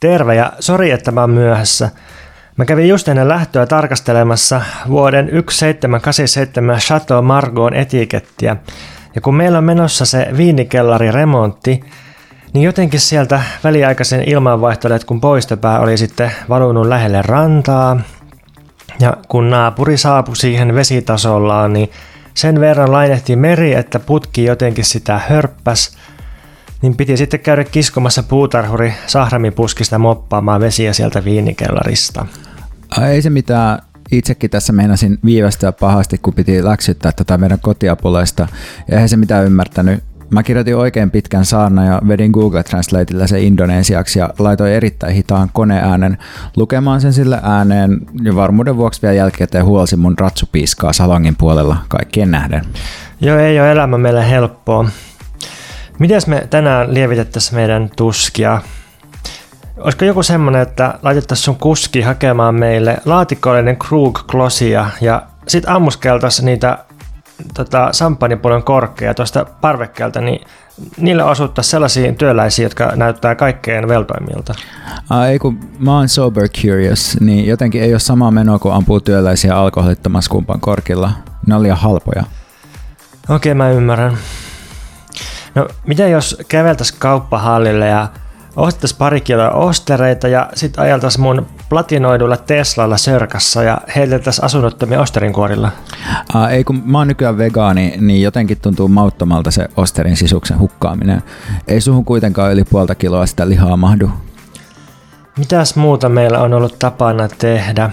Terve ja sori, että mä oon myöhässä. Mä kävin just ennen lähtöä tarkastelemassa vuoden 1787 Chateau Margaux etikettiä. Ja kun meillä on menossa se viinikellari remontti, niin jotenkin sieltä väliaikaisen ilmanvaihtolet, kun poistopää oli sitten valunut lähelle rantaa. Ja kun naapuri saapui siihen vesitasollaan, niin sen verran lainehti meri, että putki jotenkin sitä hörppäs – niin piti sitten käydä kiskomassa puutarhuri sahramipuskista moppaamaan vesiä sieltä viinikellarista. Ei se mitään. Itsekin tässä meinasin viivästyä pahasti, kun piti läksyttää tätä meidän kotiapulaista. Eihän se mitään ymmärtänyt. Mä kirjoitin oikein pitkän saarna ja vedin Google Translateilla se indonesiaksi ja laitoin erittäin hitaan koneäänen lukemaan sen sille ääneen ja varmuuden vuoksi vielä jälkikäteen huolsin mun ratsupiiskaa salongin puolella kaikkien nähden. Joo, ei ole elämä meille helppoa. Mitäs me tänään lievitettäisiin meidän tuskia? Olisiko joku semmonen, että laitettaisiin sun kuski hakemaan meille laatikollinen Krug Klosia ja sit ammuskeltaisiin niitä tota, samppanipulon korkkeja tuosta parvekkeelta, niin niillä osuttaisiin sellaisiin työläisiin, jotka näyttää kaikkein veltoimilta. Ai kun mä oon sober curious, niin jotenkin ei ole samaa menoa kuin ampuu työläisiä alkoholittomassa kumpan korkilla. Ne on liian halpoja. Okei, okay, mä ymmärrän. No, mitä jos käveltäis kauppahallille ja ostettaisiin pari kiloa ostereita ja sitten ajeltaisiin mun platinoidulla Teslalla sörkassa ja heiteltäisiin asunnottomia osterinkuorilla? Aa, ei kun mä oon nykyään vegaani, niin jotenkin tuntuu mauttomalta se osterin sisuksen hukkaaminen. Ei suhun kuitenkaan yli puolta kiloa sitä lihaa mahdu. Mitäs muuta meillä on ollut tapana tehdä?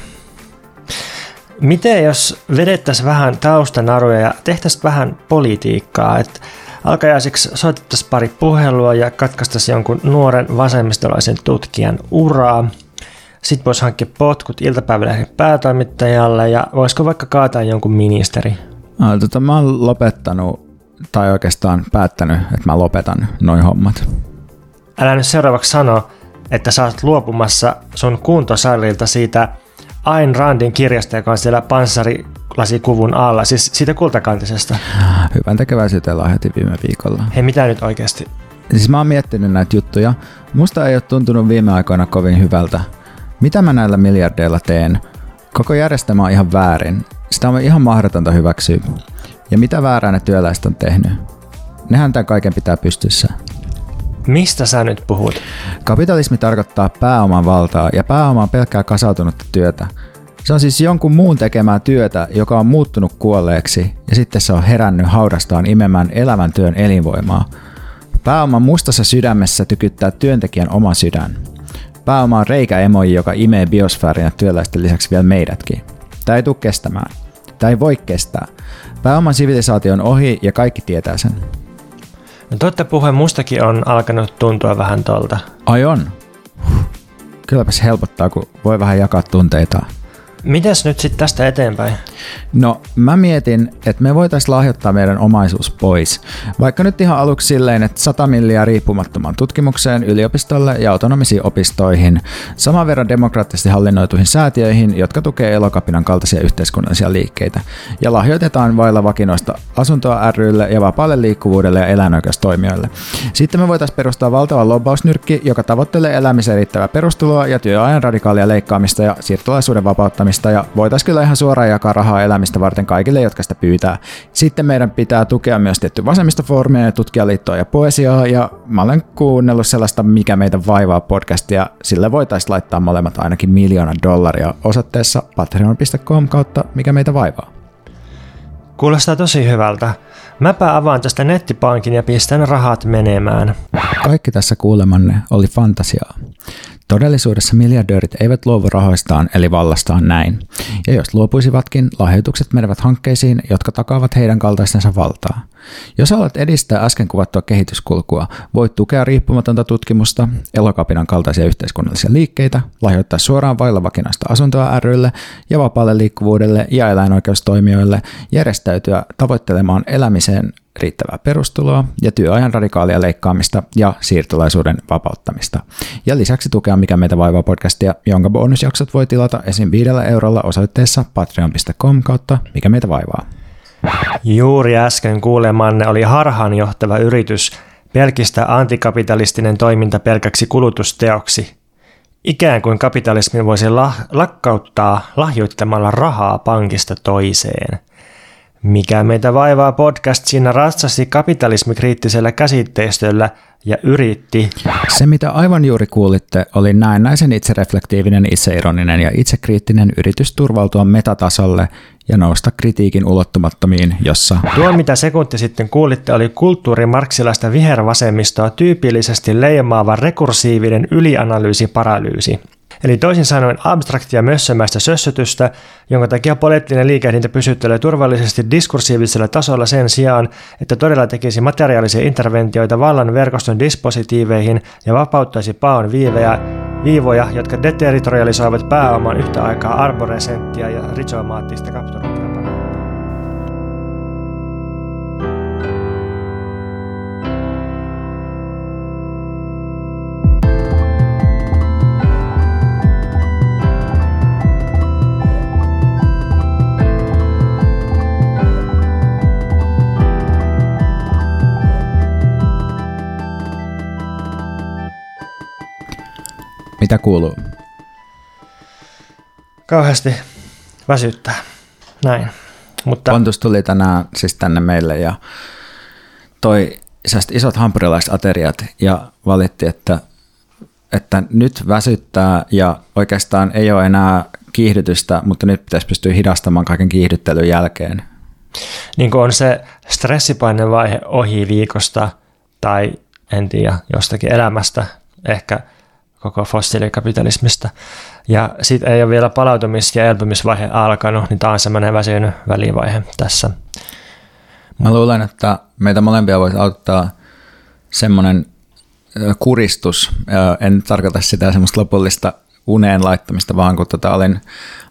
Miten jos vedettäisiin vähän taustanaruja ja tehtäisiin vähän politiikkaa, että Alkajaisiksi soitettaisiin pari puhelua ja katkaistaisiin jonkun nuoren vasemmistolaisen tutkijan uraa. Sitten voisi hankkia potkut iltapäivälehden päätoimittajalle ja voisiko vaikka kaataa jonkun ministeri. Ah, tota, mä oon lopettanut, tai oikeastaan päättänyt, että mä lopetan noin hommat. Älä nyt seuraavaksi sano, että sä oot luopumassa sun kuntosalilta siitä Ain Randin kirjasta, joka on siellä panssari lasikuvun alla, siis siitä kultakantisesta. Hyvän tekeväisyyteen lahjoitin viime viikolla. Hei, mitä nyt oikeasti? Siis mä oon miettinyt näitä juttuja. Musta ei ole tuntunut viime aikoina kovin hyvältä. Mitä mä näillä miljardeilla teen? Koko järjestelmä on ihan väärin. Sitä on ihan mahdotonta hyväksyä. Ja mitä väärää ne työläiset on tehnyt? Nehän tämän kaiken pitää pystyssä. Mistä sä nyt puhut? Kapitalismi tarkoittaa pääoman valtaa ja pääoma on pelkkää kasautunutta työtä – se on siis jonkun muun tekemää työtä, joka on muuttunut kuolleeksi ja sitten se on herännyt haudastaan imemään elävän työn elinvoimaa. Pääoman mustassa sydämessä tykyttää työntekijän oma sydän. Pääoma on reikäemoji, joka imee biosfäärin ja työläisten lisäksi vielä meidätkin. Tämä ei tule kestämään. Tämä ei voi kestää. Pääoman sivilisaatio on ohi ja kaikki tietää sen. No totta puhe mustakin on alkanut tuntua vähän tolta. Ai on? Kylläpäs helpottaa, kun voi vähän jakaa tunteitaan. Mites nyt sitten tästä eteenpäin? No mä mietin, että me voitaisiin lahjoittaa meidän omaisuus pois. Vaikka nyt ihan aluksi silleen, että 100 milliä riippumattomaan tutkimukseen, yliopistolle ja autonomisiin opistoihin, saman verran demokraattisesti hallinnoituihin säätiöihin, jotka tukee elokapinan kaltaisia yhteiskunnallisia liikkeitä, ja lahjoitetaan vailla vakinoista asuntoa rylle ja vapaalle liikkuvuudelle ja eläinoikeustoimijoille. Sitten me voitaisiin perustaa valtava lobbausnyrkki, joka tavoittelee elämiseen riittävää perustuloa ja työajan radikaalia leikkaamista ja siirtolaisuuden vapauttamista, ja voitaisiin kyllä ihan suoraan jakaa rahaa elämistä varten kaikille, jotka sitä pyytää. Sitten meidän pitää tukea myös tietty vasemmistofoorumia ja tutkijaliittoa ja poesiaa, ja mä olen kuunnellut sellaista Mikä meitä vaivaa podcastia, sillä voitaisiin laittaa molemmat ainakin miljoona dollaria osoitteessa patreon.com kautta Mikä meitä vaivaa. Kuulostaa tosi hyvältä. Mäpä avaan tästä nettipankin ja pistän rahat menemään. Kaikki tässä kuulemanne oli fantasiaa. Todellisuudessa miljardöörit eivät luovu rahoistaan eli vallastaan näin. Ja jos luopuisivatkin, lahjoitukset menevät hankkeisiin, jotka takaavat heidän kaltaistensa valtaa. Jos haluat edistää äsken kuvattua kehityskulkua, voit tukea riippumatonta tutkimusta, elokapinan kaltaisia yhteiskunnallisia liikkeitä, lahjoittaa suoraan vailla vakinaista asuntoa rylle ja vapaalle liikkuvuudelle ja eläinoikeustoimijoille, järjestäytyä tavoittelemaan elämiseen riittävää perustuloa ja työajan radikaalia leikkaamista ja siirtolaisuuden vapauttamista. Ja lisäksi tukea Mikä meitä vaivaa podcastia, jonka bonusjaksot voi tilata esim. viidellä eurolla osoitteessa patreon.com kautta Mikä meitä vaivaa. Juuri äsken kuulemanne oli harhaanjohtava yritys pelkistä antikapitalistinen toiminta pelkäksi kulutusteoksi. ikään kuin kapitalismi voisi lakkauttaa lahjoittamalla rahaa pankista toiseen. Mikä meitä vaivaa podcast siinä ratsasti kapitalismikriittisellä käsitteistöllä ja yritti. Se, mitä aivan juuri kuulitte, oli näennäisen itsereflektiivinen, itseironinen ja itsekriittinen yritys turvautua metatasolle ja nousta kritiikin ulottumattomiin, jossa... Tuo, mitä sekunti sitten kuulitte, oli kulttuurimarksilaista vihervasemmistoa tyypillisesti leimaava rekursiivinen ylianalyysi-paralyysi. Eli toisin sanoen abstraktia mössömäistä sössötystä, jonka takia poliittinen liikehdintä pysyttelee turvallisesti diskursiivisella tasolla sen sijaan, että todella tekisi materiaalisia interventioita vallan verkoston dispositiiveihin ja vapauttaisi paon viivejä, viivoja, jotka deterritorialisoivat pääoman yhtä aikaa arboresenttia ja rizomaattista kapturointia. Mitä kuuluu? Kauheasti väsyttää. Näin. Mutta... Pontus tuli tänään siis tänne meille ja toi isot hampurilaiset ateriat ja valitti, että, että nyt väsyttää ja oikeastaan ei ole enää kiihdytystä, mutta nyt pitäisi pystyä hidastamaan kaiken kiihdyttelyn jälkeen. Niin kuin on se stressipainevaihe ohi viikosta tai en tiedä, jostakin elämästä ehkä – koko fossiilikapitalismista. Ja sitten ei ole vielä palautumis- ja elpymisvaihe alkanut, niin tämä on semmoinen väsynyt välivaihe tässä. Mä luulen, että meitä molempia voisi auttaa semmoinen kuristus. En tarkoita sitä semmoista lopullista uneen laittamista, vaan kun tota olin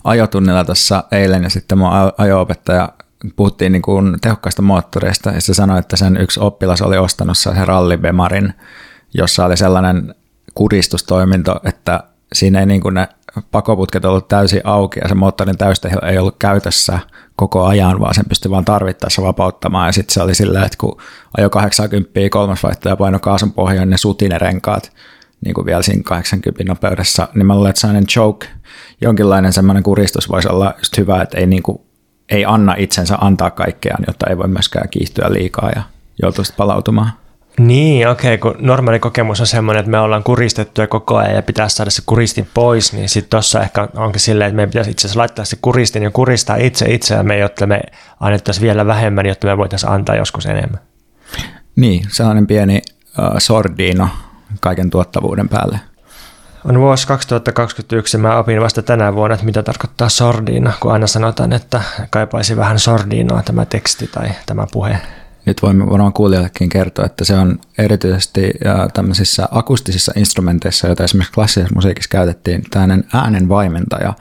ajotunnilla tuossa eilen ja sitten mun ajo-opettaja puhuttiin niin kuin tehokkaista moottoreista ja se sanoi, että sen yksi oppilas oli ostanut sen rallibemarin, jossa oli sellainen kuristustoiminto, että siinä ei niin kuin ne pakoputket ollut täysin auki ja se moottorin täysteho ei ollut käytössä koko ajan, vaan sen pystyi vaan tarvittaessa vapauttamaan. Ja sitten se oli silleen, että kun ajo 80 kolmas vaihtaja paino kaasun pohjaan, ne suti ne renkaat niin kuin vielä siinä 80 nopeudessa, niin mä luulen, että sellainen choke, jonkinlainen semmoinen kuristus voisi olla just hyvä, että ei, niin kuin, ei anna itsensä antaa kaikkeaan, jotta ei voi myöskään kiihtyä liikaa ja joutuisi palautumaan. Niin, okei, okay, kun normaali kokemus on semmoinen, että me ollaan kuristettuja koko ajan ja pitäisi saada se kuristin pois, niin sitten tuossa ehkä onkin silleen, että meidän pitäisi itse asiassa laittaa se kuristin ja kuristaa itse itseämme, jotta me annettaisiin vielä vähemmän, jotta me voitaisiin antaa joskus enemmän. Niin, sellainen pieni uh, sordino kaiken tuottavuuden päälle. On vuosi 2021 mä opin vasta tänä vuonna, että mitä tarkoittaa sordino, kun aina sanotaan, että kaipaisi vähän sordinoa tämä teksti tai tämä puhe nyt voimme varmaan kuulijoillekin kertoa, että se on erityisesti tämmöisissä akustisissa instrumenteissa, joita esimerkiksi klassisessa musiikissa käytettiin, tämmöinen äänenvaimentaja,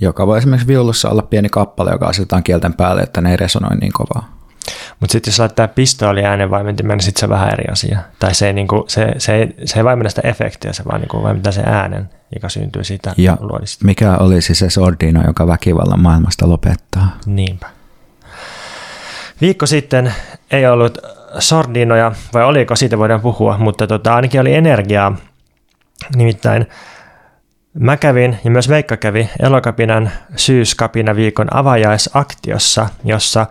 joka voi esimerkiksi viulussa olla pieni kappale, joka asetetaan kielten päälle, että ne ei resonoi niin kovaa. Mutta sitten jos laittaa pistooli äänenvaimentimeen, niin sitten se on vähän eri asia. Tai se ei, niinku, se, se, ei, se ei vaimenna sitä efektiä, se vaan niinku vaimentaa sen äänen, joka syntyy siitä ja luodista. mikä olisi se sordino, joka väkivallan maailmasta lopettaa? Niinpä. Viikko sitten ei ollut sordinoja, vai oliko, siitä voidaan puhua, mutta tota, ainakin oli energiaa. Nimittäin mä kävin ja myös Veikka kävi Elokapinan syyskapina viikon avajaisaktiossa, jossa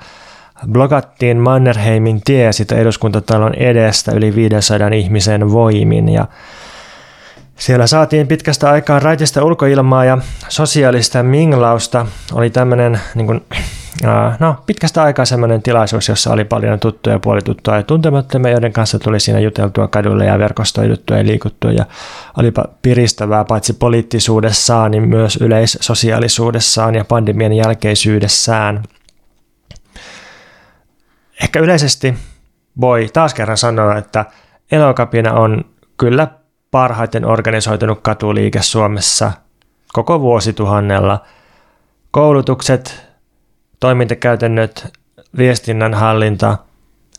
blogattiin Mannerheimin tie sitä eduskuntatalon edestä yli 500 ihmisen voimin ja siellä saatiin pitkästä aikaa raitista ulkoilmaa ja sosiaalista minglausta. Oli tämmöinen niin kuin, no, pitkästä aikaa semmoinen tilaisuus, jossa oli paljon tuttuja, puolituttuja ja tuntemattomia, joiden kanssa tuli siinä juteltua kadulle ja verkostoiduttua ja liikuttua. Ja olipa piristävää paitsi poliittisuudessaan, niin myös yleissosiaalisuudessaan ja pandemian jälkeisyydessään. Ehkä yleisesti voi taas kerran sanoa, että Elokapina on kyllä parhaiten organisoitunut katuliike Suomessa koko vuosituhannella. Koulutukset, toimintakäytännöt, viestinnän hallinta,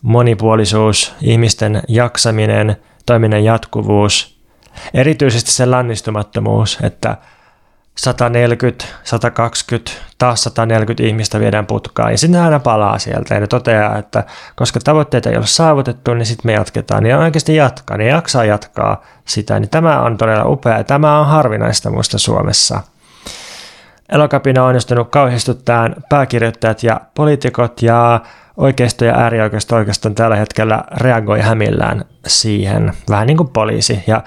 monipuolisuus, ihmisten jaksaminen, toiminnan jatkuvuus, erityisesti se lannistumattomuus, että 140, 120, taas 140 ihmistä viedään putkaan. Ja sitten aina palaa sieltä ja ne toteaa, että koska tavoitteita ei ole saavutettu, niin sitten me jatketaan. Niin oikeasti jatkaa, niin jaksaa jatkaa sitä. Niin tämä on todella upea ja tämä on harvinaista muista Suomessa. Elokapina on onnistunut kauhistuttamaan pääkirjoittajat ja poliitikot ja oikeisto ja äärioikeisto oikeastaan tällä hetkellä reagoi hämillään siihen, vähän niin kuin poliisi. Ja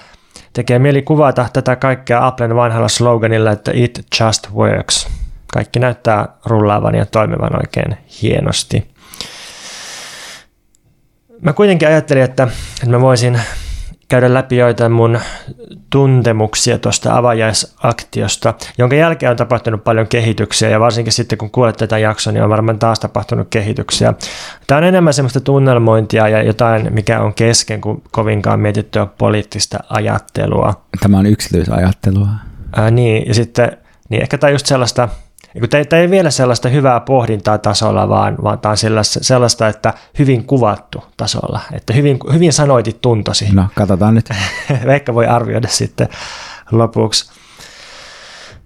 tekee mieli kuvata tätä kaikkea Applen vanhalla sloganilla, että it just works. Kaikki näyttää rullaavan ja toimivan oikein hienosti. Mä kuitenkin ajattelin, että, että mä voisin käydä läpi joitain mun tuntemuksia tuosta avajaisaktiosta, jonka jälkeen on tapahtunut paljon kehityksiä ja varsinkin sitten kun kuulet tätä jaksoa, niin on varmaan taas tapahtunut kehityksiä. Tämä on enemmän semmoista tunnelmointia ja jotain, mikä on kesken kuin kovinkaan mietittyä poliittista ajattelua. Tämä on yksityisajattelua. Ää, niin, ja sitten niin ehkä tämä just sellaista – Tämä ei vielä sellaista hyvää pohdintaa tasolla, vaan, vaan tämä on sellaista, että hyvin kuvattu tasolla, että hyvin, hyvin sanoitit tuntosi. No, katsotaan nyt. Veikka voi arvioida sitten lopuksi.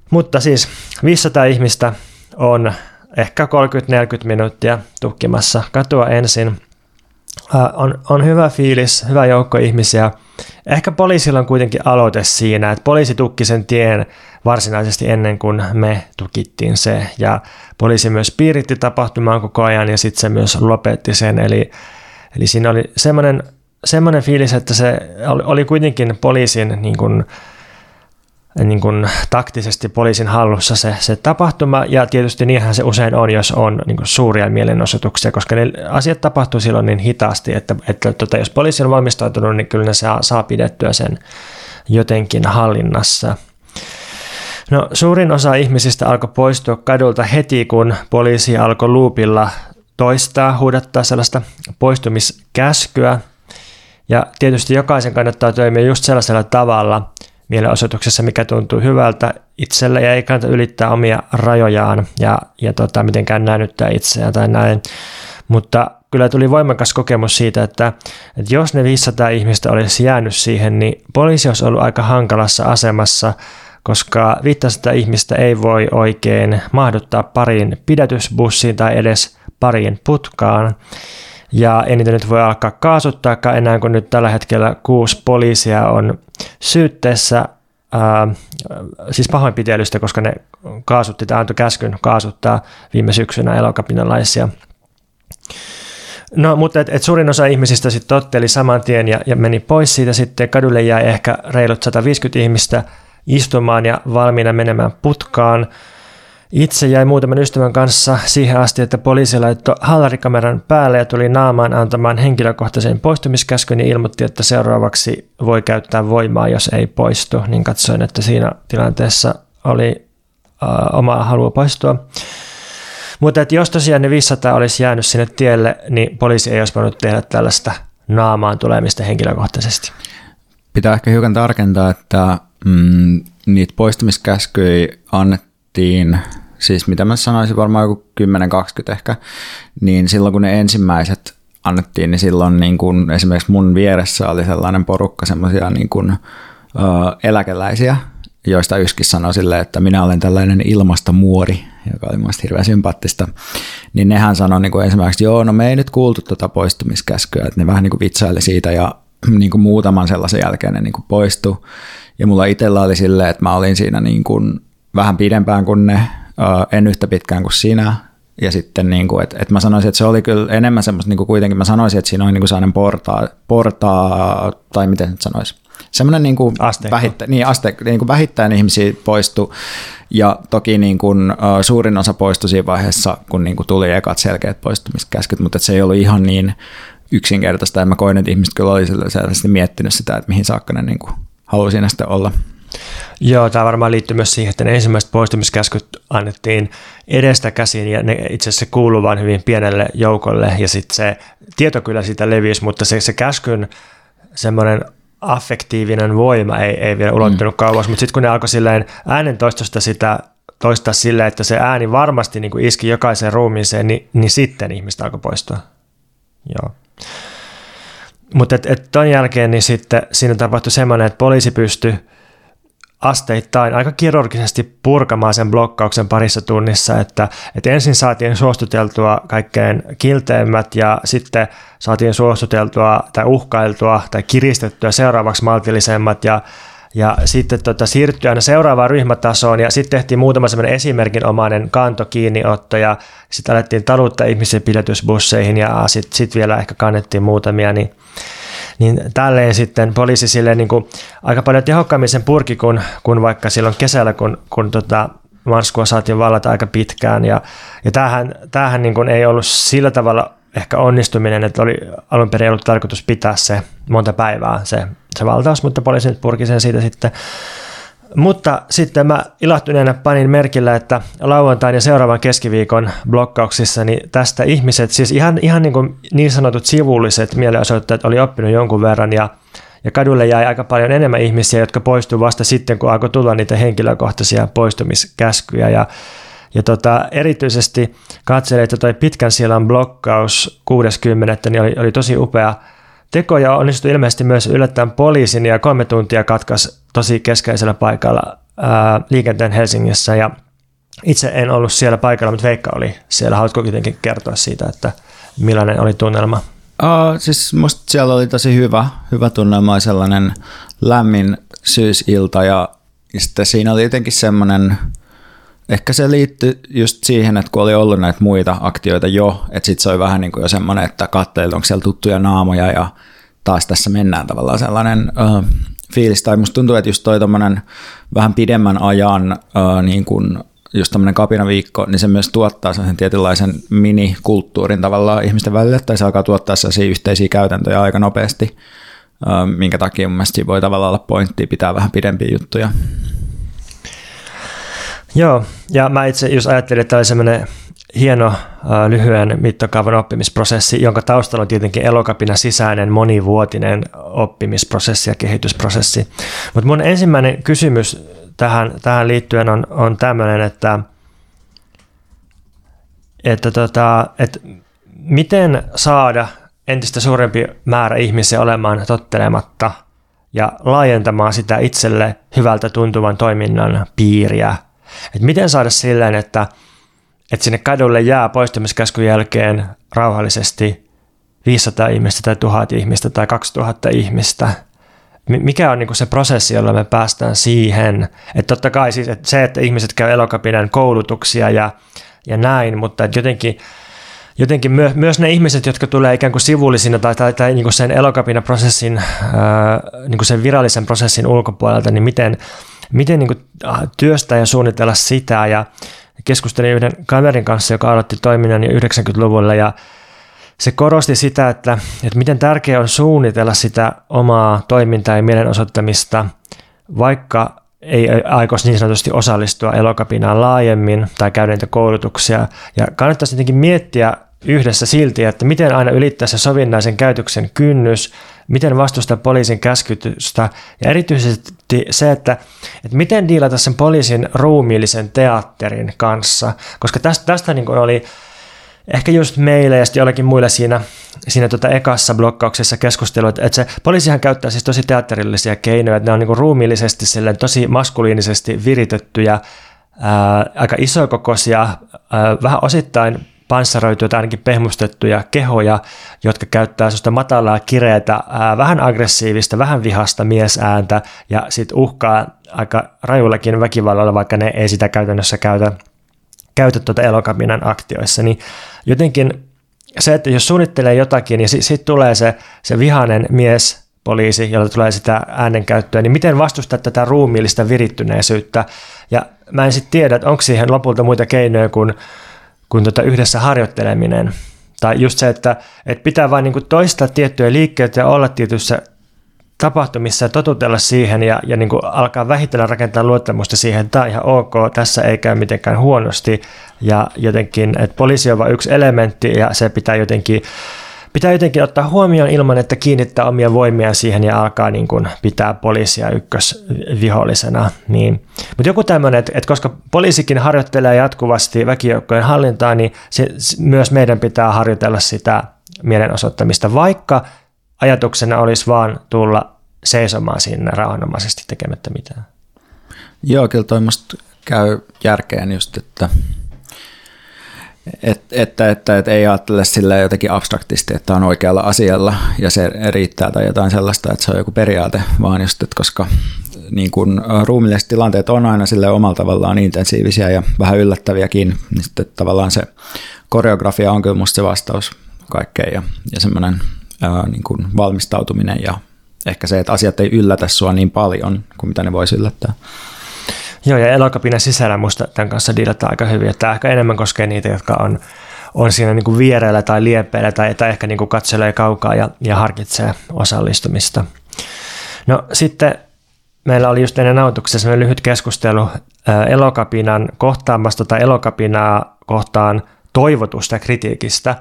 Mutta siis 500 ihmistä on ehkä 30-40 minuuttia tukkimassa katua ensin. On, on hyvä fiilis, hyvä joukko ihmisiä. Ehkä poliisilla on kuitenkin aloite siinä, että poliisi tukki sen tien varsinaisesti ennen kuin me tukittiin se. Ja poliisi myös piiritti tapahtumaan koko ajan ja sitten se myös lopetti sen. Eli, eli siinä oli semmoinen, semmoinen fiilis, että se oli, kuitenkin poliisin niin kuin, niin kuin taktisesti poliisin hallussa se, se tapahtuma, ja tietysti niinhän se usein on, jos on niin kuin suuria mielenosoituksia, koska ne asiat tapahtuu silloin niin hitaasti, että, että tota, jos poliisi on valmistautunut, niin kyllä ne saa, saa pidettyä sen jotenkin hallinnassa. No, suurin osa ihmisistä alkoi poistua kadulta heti, kun poliisi alkoi luupilla toistaa, huudattaa sellaista poistumiskäskyä. Ja tietysti jokaisen kannattaa toimia just sellaisella tavalla mielenosoituksessa, mikä tuntuu hyvältä itselle ja ei kannata ylittää omia rajojaan ja, ja tota, mitenkään näyttää itseään tai näin. Mutta kyllä tuli voimakas kokemus siitä, että, että jos ne 500 ihmistä olisi jäänyt siihen, niin poliisi olisi ollut aika hankalassa asemassa – koska 500 ihmistä ei voi oikein mahduttaa pariin pidätysbussiin tai edes pariin putkaan. Ja ei niitä nyt voi alkaa kaasuttaakaan enää, kun nyt tällä hetkellä kuusi poliisia on syytteessä, ää, siis pahoinpitelystä, koska ne kaasutti tai antoi käskyn kaasuttaa viime syksynä elokapinalaisia. No, mutta et, et suurin osa ihmisistä sitten otteli saman tien ja, ja meni pois siitä sitten. Kadulle jäi ehkä reilut 150 ihmistä – istumaan ja valmiina menemään putkaan. Itse jäi muutaman ystävän kanssa siihen asti, että poliisi laittoi hallarikameran päälle ja tuli naamaan antamaan henkilökohtaisen poistumiskäskyn ja ilmoitti, että seuraavaksi voi käyttää voimaa, jos ei poistu. Niin katsoin, että siinä tilanteessa oli äh, omaa halua poistua. Mutta että jos tosiaan ne 500 olisi jäänyt sinne tielle, niin poliisi ei olisi voinut tehdä tällaista naamaan tulemista henkilökohtaisesti. Pitää ehkä hiukan tarkentaa, että mm, niitä poistumiskäskyjä annettiin, siis mitä mä sanoisin varmaan joku 10-20 ehkä, niin silloin kun ne ensimmäiset annettiin, niin silloin niin kun esimerkiksi mun vieressä oli sellainen porukka semmoisia niin kun, ö, eläkeläisiä, joista yksikin sanoi sille, että minä olen tällainen ilmastomuori, joka oli mielestäni hirveän sympaattista, niin nehän sanoi niin kuin esimerkiksi, joo, no me ei nyt kuultu tuota poistumiskäskyä, että ne vähän niin kuin vitsaili siitä ja niin kuin muutaman sellaisen jälkeen ne niin kuin poistui. Ja mulla itsellä oli silleen, että mä olin siinä niin kuin vähän pidempään kuin ne, en yhtä pitkään kuin sinä. Ja sitten, niin kuin, että, että mä sanoisin, että se oli kyllä enemmän semmoista, niin kuin kuitenkin mä sanoisin, että siinä oli niin kuin sellainen portaa, portaa, tai miten nyt sanoisi, semmoinen niin kuin vähittä, niin, aste, niin kuin vähittäin ihmisiä poistui, ja toki niin kuin, suurin osa poistui siinä vaiheessa, kun niin kuin tuli ekat selkeät poistumiskäskyt, mutta se ei ollut ihan niin yksinkertaista, ja mä koin, että ihmiset kyllä oli selvästi miettinyt sitä, että mihin saakka ne niin kuin haluaa siinä sitten olla. Joo, tämä varmaan liittyy myös siihen, että ne ensimmäiset poistumiskäskyt annettiin edestä käsin ja ne itse asiassa kuuluu vain hyvin pienelle joukolle ja sitten se tieto kyllä siitä levisi, mutta se, se käskyn semmoinen affektiivinen voima ei, ei vielä ulottunut mm. kauas, mutta sitten kun ne alkoi silleen äänentoistosta sitä toistaa silleen, että se ääni varmasti niin kuin iski jokaiseen ruumiiseen, niin, niin sitten ihmistä alkoi poistua. Joo. Mutta et, et ton jälkeen niin sitten siinä tapahtui semmoinen, että poliisi pystyi asteittain aika kirurgisesti purkamaan sen blokkauksen parissa tunnissa, että, että ensin saatiin suostuteltua kaikkein kilteimmät ja sitten saatiin suostuteltua tai uhkailtua tai kiristettyä seuraavaksi maltillisemmat ja ja sitten tota, siirryttiin aina seuraavaan ryhmätasoon ja sitten tehtiin muutama semmoinen esimerkinomainen kanto kiinniotto ja sitten alettiin taluttaa ihmisiä pidätysbusseihin ja sitten sit vielä ehkä kannettiin muutamia, niin niin tälleen sitten poliisi sille niin kuin aika paljon tehokkaammin sen purki kuin, kuin vaikka silloin kesällä, kun, kun tota, marskua saatiin vallata aika pitkään. Ja, ja tämähän, tämähän niin kuin ei ollut sillä tavalla ehkä onnistuminen, että oli alun perin ollut tarkoitus pitää se monta päivää se, se valtaus, mutta poliisi purki sen siitä sitten mutta sitten mä ilahtuneena panin merkillä, että lauantain ja seuraavan keskiviikon blokkauksissa niin tästä ihmiset, siis ihan, ihan niin, kuin niin sanotut sivulliset mielenosoittajat oli oppinut jonkun verran ja, ja kadulle jäi aika paljon enemmän ihmisiä, jotka poistuivat vasta sitten, kun alkoi tulla niitä henkilökohtaisia poistumiskäskyjä ja ja tota, erityisesti katselin, että toi pitkän silan blokkaus 60. Niin oli, oli tosi upea Tekoja onnistui ilmeisesti myös yllättäen poliisin ja kolme tuntia katkas tosi keskeisellä paikalla ää, liikenteen Helsingissä ja itse en ollut siellä paikalla, mutta Veikka oli siellä. Haluatko kuitenkin kertoa siitä, että millainen oli tunnelma? Uh, siis musta siellä oli tosi hyvä, hyvä tunnelma, sellainen lämmin syysilta ja sitten siinä oli jotenkin semmoinen, ehkä se liittyi just siihen, että kun oli ollut näitä muita aktioita jo, että sitten se oli vähän niin kuin jo semmoinen, että katselit, onko siellä tuttuja naamoja ja taas tässä mennään tavallaan sellainen uh, fiilis. Tai musta tuntuu, että just toi vähän pidemmän ajan uh, niin kuin just tämmöinen kapinaviikko, niin se myös tuottaa sen tietynlaisen minikulttuurin tavallaan ihmisten välille, tai se alkaa tuottaa sellaisia yhteisiä käytäntöjä aika nopeasti, minkä takia mun mielestä voi tavallaan olla pointti pitää vähän pidempiä juttuja. Joo, ja mä itse just ajattelin, että tämä oli semmoinen hieno äh, lyhyen mittakaavan oppimisprosessi, jonka taustalla on tietenkin elokapina sisäinen monivuotinen oppimisprosessi ja kehitysprosessi. Mutta mun ensimmäinen kysymys tähän, tähän liittyen on, on tämmöinen, että, että, tota, että miten saada entistä suurempi määrä ihmisiä olemaan tottelematta ja laajentamaan sitä itselle hyvältä tuntuvan toiminnan piiriä – että miten saada silleen, että, että sinne kadulle jää poistumiskäskyn jälkeen rauhallisesti 500 ihmistä tai 1000 ihmistä tai 2000 ihmistä. Mikä on niin se prosessi, jolla me päästään siihen? Että totta kai siis, että se, että ihmiset käy elokapinan koulutuksia ja, ja näin, mutta että jotenkin, jotenkin myö, myös ne ihmiset, jotka tulee ikään kuin sivullisina tai, tai, tai niin kuin sen elokapina-prosessin, ää, niin kuin sen virallisen prosessin ulkopuolelta, niin miten, miten niin kuin, ah, työstää ja suunnitella sitä. Ja keskustelin yhden kaverin kanssa, joka aloitti toiminnan jo 90-luvulla ja se korosti sitä, että, että miten tärkeää on suunnitella sitä omaa toimintaa ja mielenosoittamista, vaikka ei aikoisi niin sanotusti osallistua elokapinaan laajemmin tai käydä niitä koulutuksia. Ja kannattaisi jotenkin miettiä yhdessä silti, että miten aina ylittää se sovinnaisen käytöksen kynnys, miten vastustaa poliisin käskytystä ja erityisesti se, että, että miten diilata sen poliisin ruumiillisen teatterin kanssa, koska tästä, tästä niin oli ehkä just meille ja sitten jollakin muille siinä, siinä tota ekassa blokkauksessa keskustelu, että, että se poliisihan käyttää siis tosi teatterillisia keinoja, että ne on niin ruumiillisesti silleen tosi maskuliinisesti viritettyjä, ää, aika isokokoisia, ää, vähän osittain panssaroituja tai ainakin pehmustettuja kehoja, jotka käyttää sellaista matalaa, kireätä, vähän aggressiivista, vähän vihasta miesääntä ja sitten uhkaa aika rajullakin väkivallalla, vaikka ne ei sitä käytännössä käytä, käytä tuota elokabinan aktioissa, niin jotenkin se, että jos suunnittelee jotakin ja sitten sit tulee se, se vihainen mies, poliisi, jolla tulee sitä äänenkäyttöä, niin miten vastustaa tätä ruumiillista virittyneisyyttä? Ja mä en sitten tiedä, että onko siihen lopulta muita keinoja kuin kuin tota yhdessä harjoitteleminen. Tai just se, että, että pitää vain niin toistaa tiettyjä liikkeitä ja olla tietyissä tapahtumissa ja totutella siihen ja, ja niin alkaa vähitellen rakentaa luottamusta siihen, että tämä on ihan ok, tässä ei käy mitenkään huonosti ja jotenkin, että poliisi on vain yksi elementti ja se pitää jotenkin pitää jotenkin ottaa huomioon ilman, että kiinnittää omia voimia siihen ja alkaa niin kuin pitää poliisia ykkösvihollisena. Niin. Mutta joku tämmöinen, että, että koska poliisikin harjoittelee jatkuvasti väkijoukkojen hallintaa, niin se, myös meidän pitää harjoitella sitä mielenosoittamista, vaikka ajatuksena olisi vaan tulla seisomaan sinne rauhanomaisesti tekemättä mitään. Joo, kyllä toi käy järkeen just, että et, että, että, että ei ajattele sillä jotenkin abstraktisti, että on oikealla asialla ja se riittää tai jotain sellaista, että se on joku periaate, vaan just, että koska niin kun, ruumilliset tilanteet on aina sille omalla tavallaan intensiivisiä ja vähän yllättäviäkin, niin sitten tavallaan se koreografia on kyllä musta se vastaus kaikkeen ja, ja semmoinen niin kun valmistautuminen ja ehkä se, että asiat ei yllätä sua niin paljon kuin mitä ne voisi yllättää. Joo, ja elokapinan sisällä musta tämän kanssa diilataan aika hyvin, tämä ehkä enemmän koskee niitä, jotka on, on siinä niin kuin viereillä tai liepeillä tai, tai ehkä niin kuin katselee kaukaa ja, ja harkitsee osallistumista. No sitten meillä oli just ennen nautuksessa lyhyt keskustelu elokapinan kohtaamasta tai elokapinaa kohtaan toivotusta kritiikistä.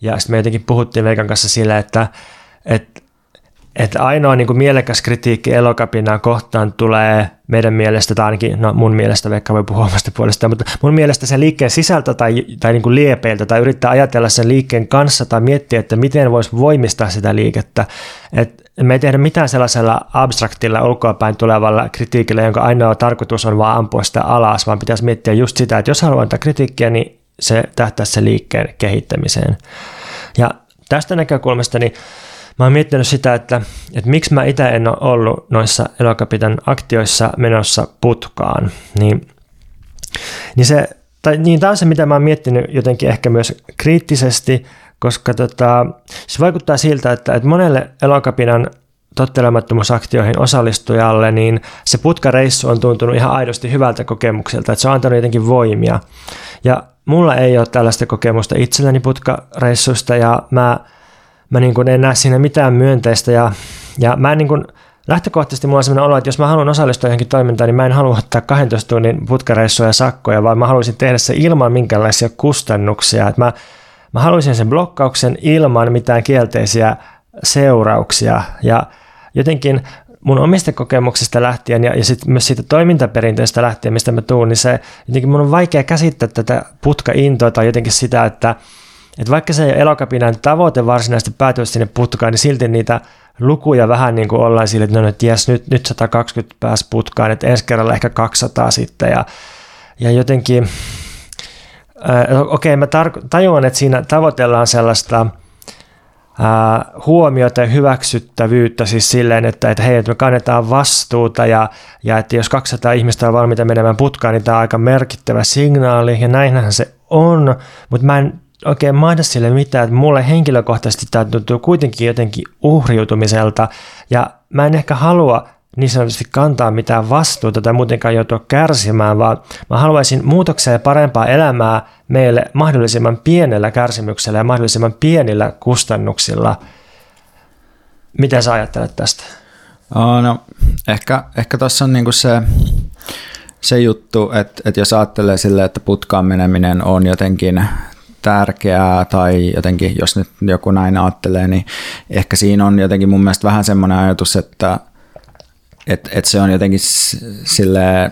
Ja sitten me jotenkin puhuttiin Veikan kanssa sillä, että, että että ainoa niin kuin mielekäs kritiikki elokapinaa kohtaan tulee meidän mielestä, tai ainakin no mun mielestä, vaikka voi puhua omasta puolestaan, mutta mun mielestä sen liikkeen sisältä tai, tai niin kuin liepeiltä tai yrittää ajatella sen liikkeen kanssa tai miettiä, että miten voisi voimistaa sitä liikettä. Et me ei tehdä mitään sellaisella abstraktilla ulkoapäin tulevalla kritiikillä, jonka ainoa tarkoitus on vaan ampua sitä alas, vaan pitäisi miettiä just sitä, että jos haluaa antaa kritiikkiä, niin se tähtää sen liikkeen kehittämiseen. Ja tästä näkökulmasta niin mä oon miettinyt sitä, että, että miksi mä itse en ole ollut noissa elokapitan aktioissa menossa putkaan, niin, niin se, tai niin tämä on se, mitä mä oon miettinyt jotenkin ehkä myös kriittisesti, koska tota, se vaikuttaa siltä, että, että monelle elokapinan tottelemattomuusaktioihin osallistujalle, niin se putkareissu on tuntunut ihan aidosti hyvältä kokemukselta, että se on antanut jotenkin voimia. Ja mulla ei ole tällaista kokemusta itselläni putkareissusta ja mä mä niin kuin en näe siinä mitään myönteistä ja, ja mä en niin kuin, lähtökohtaisesti mulla on sellainen olo, että jos mä haluan osallistua johonkin toimintaan, niin mä en halua ottaa 12 tunnin putkareissuja ja sakkoja, vaan mä haluaisin tehdä se ilman minkäänlaisia kustannuksia. Että mä, mä haluaisin sen blokkauksen ilman mitään kielteisiä seurauksia ja jotenkin mun omista kokemuksista lähtien ja, ja sitten myös siitä toimintaperinteestä lähtien, mistä mä tuun, niin se jotenkin mun on vaikea käsittää tätä putka-intoa tai jotenkin sitä, että, että vaikka se ei elokapinan tavoite varsinaisesti päätyä sinne putkaan, niin silti niitä lukuja vähän niin kuin ollaan sille, että no nyt jes, nyt, nyt 120 pääs putkaan, että ensi kerralla ehkä 200 sitten. Ja, ja jotenkin, äh, okei okay, mä tar- tajuan, että siinä tavoitellaan sellaista äh, huomiota ja hyväksyttävyyttä siis silleen, että, että hei, että me kannetaan vastuuta ja, ja että jos 200 ihmistä on valmiita menemään putkaan, niin tämä on aika merkittävä signaali ja näinhän se on, mutta mä en oikein mahda sille mitään, että mulle henkilökohtaisesti tämä tuntuu kuitenkin jotenkin uhriutumiselta ja mä en ehkä halua niin sanotusti kantaa mitään vastuuta tai muutenkaan joutua kärsimään, vaan mä haluaisin muutoksia ja parempaa elämää meille mahdollisimman pienellä kärsimyksellä ja mahdollisimman pienillä kustannuksilla. Mitä sä ajattelet tästä? Oh, no, ehkä, ehkä tuossa on niinku se, se juttu, että, että jos ajattelee sille, että putkaan meneminen on jotenkin tärkeää tai jotenkin, jos nyt joku näin ajattelee, niin ehkä siinä on jotenkin mun mielestä vähän semmoinen ajatus, että, että, että se on jotenkin sille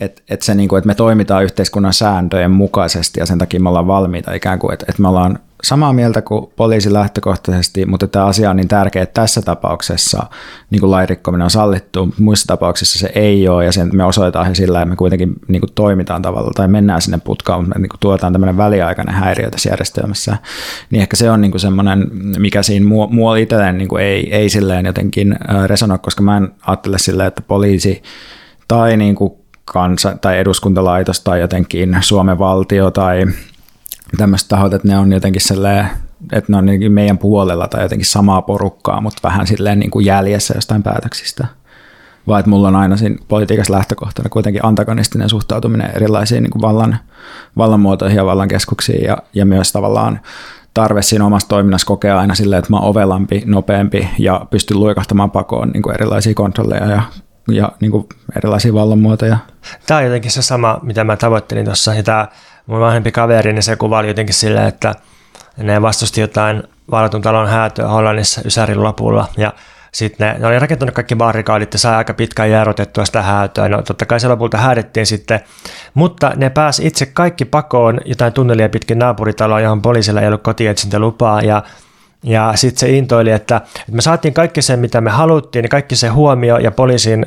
että et se, niinku, että me toimitaan yhteiskunnan sääntöjen mukaisesti ja sen takia me ollaan valmiita ikään kuin, että, että me ollaan samaa mieltä kuin poliisi lähtökohtaisesti, mutta tämä asia on niin tärkeä, että tässä tapauksessa niin kuin lairikkominen on sallittu, muissa tapauksissa se ei ole, ja sen me osoitetaan he sillä, että me kuitenkin niin kuin toimitaan tavalla, tai mennään sinne putkaan, mutta me niin kuin tuotaan tämmöinen väliaikainen häiriö tässä järjestelmässä, niin ehkä se on niin kuin semmoinen, mikä siinä mua itselleen niin kuin ei, ei silleen jotenkin resonoi, koska mä en ajattele silleen, että poliisi tai niin kuin kansa, tai eduskuntalaitos tai jotenkin Suomen valtio tai tämmöiset tahot, että ne on jotenkin sellainen, että ne on meidän puolella tai jotenkin samaa porukkaa, mutta vähän silleen niin kuin jäljessä jostain päätöksistä. Vaan että mulla on aina siinä politiikassa lähtökohtana kuitenkin antagonistinen suhtautuminen erilaisiin niin kuin vallan, vallanmuotoihin ja vallankeskuksiin ja, ja myös tavallaan tarve siinä omassa toiminnassa kokea aina silleen, että mä oon ovelampi, nopeampi ja pystyn luikahtamaan pakoon niin kuin erilaisia kontrolleja ja, ja niin kuin erilaisia vallanmuotoja. Tämä on jotenkin se sama, mitä mä tavoittelin tuossa. Ja tämä mun vanhempi kaveri, niin se kuvaili jotenkin silleen, että ne vastusti jotain varatun talon häätöä Hollannissa Ysärin lopulla ja sitten ne, ne oli rakentanut kaikki barrikaadit ja sai aika pitkään jäärotettua sitä häätöä. No totta kai se lopulta häädettiin sitten, mutta ne pääsi itse kaikki pakoon jotain tunnelia pitkin naapuritaloa, johon poliisilla ei ollut kotietsintälupaa ja ja sitten se intoili, että, että me saatiin kaikki se, mitä me haluttiin, niin kaikki se huomio ja poliisin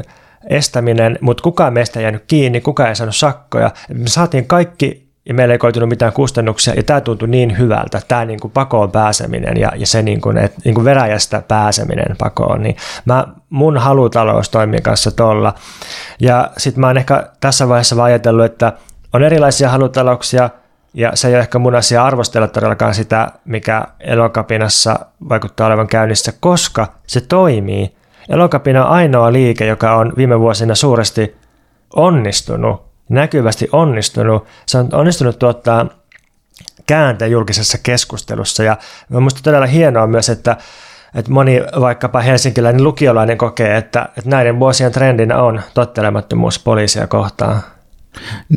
estäminen, mutta kukaan meistä ei jäänyt kiinni, kukaan ei saanut sakkoja. Me saatiin kaikki ja meillä ei koitunut mitään kustannuksia, ja tämä tuntui niin hyvältä, tämä niin kuin pakoon pääseminen ja, ja se niin kuin, että niin kuin veräjästä pääseminen pakoon, niin mä, mun halutalous toimii kanssa tuolla. Ja sitten mä oon ehkä tässä vaiheessa vaan ajatellut, että on erilaisia halutalouksia, ja se ei ole ehkä mun asia arvostella todellakaan sitä, mikä elokapinassa vaikuttaa olevan käynnissä, koska se toimii. Elokapina on ainoa liike, joka on viime vuosina suuresti onnistunut näkyvästi onnistunut. Se on onnistunut tuottaa käänteen julkisessa keskustelussa ja minusta todella hienoa myös, että, että moni vaikkapa helsinkiläinen lukiolainen kokee, että, että näiden vuosien trendinä on tottelemattomuus poliisia kohtaan.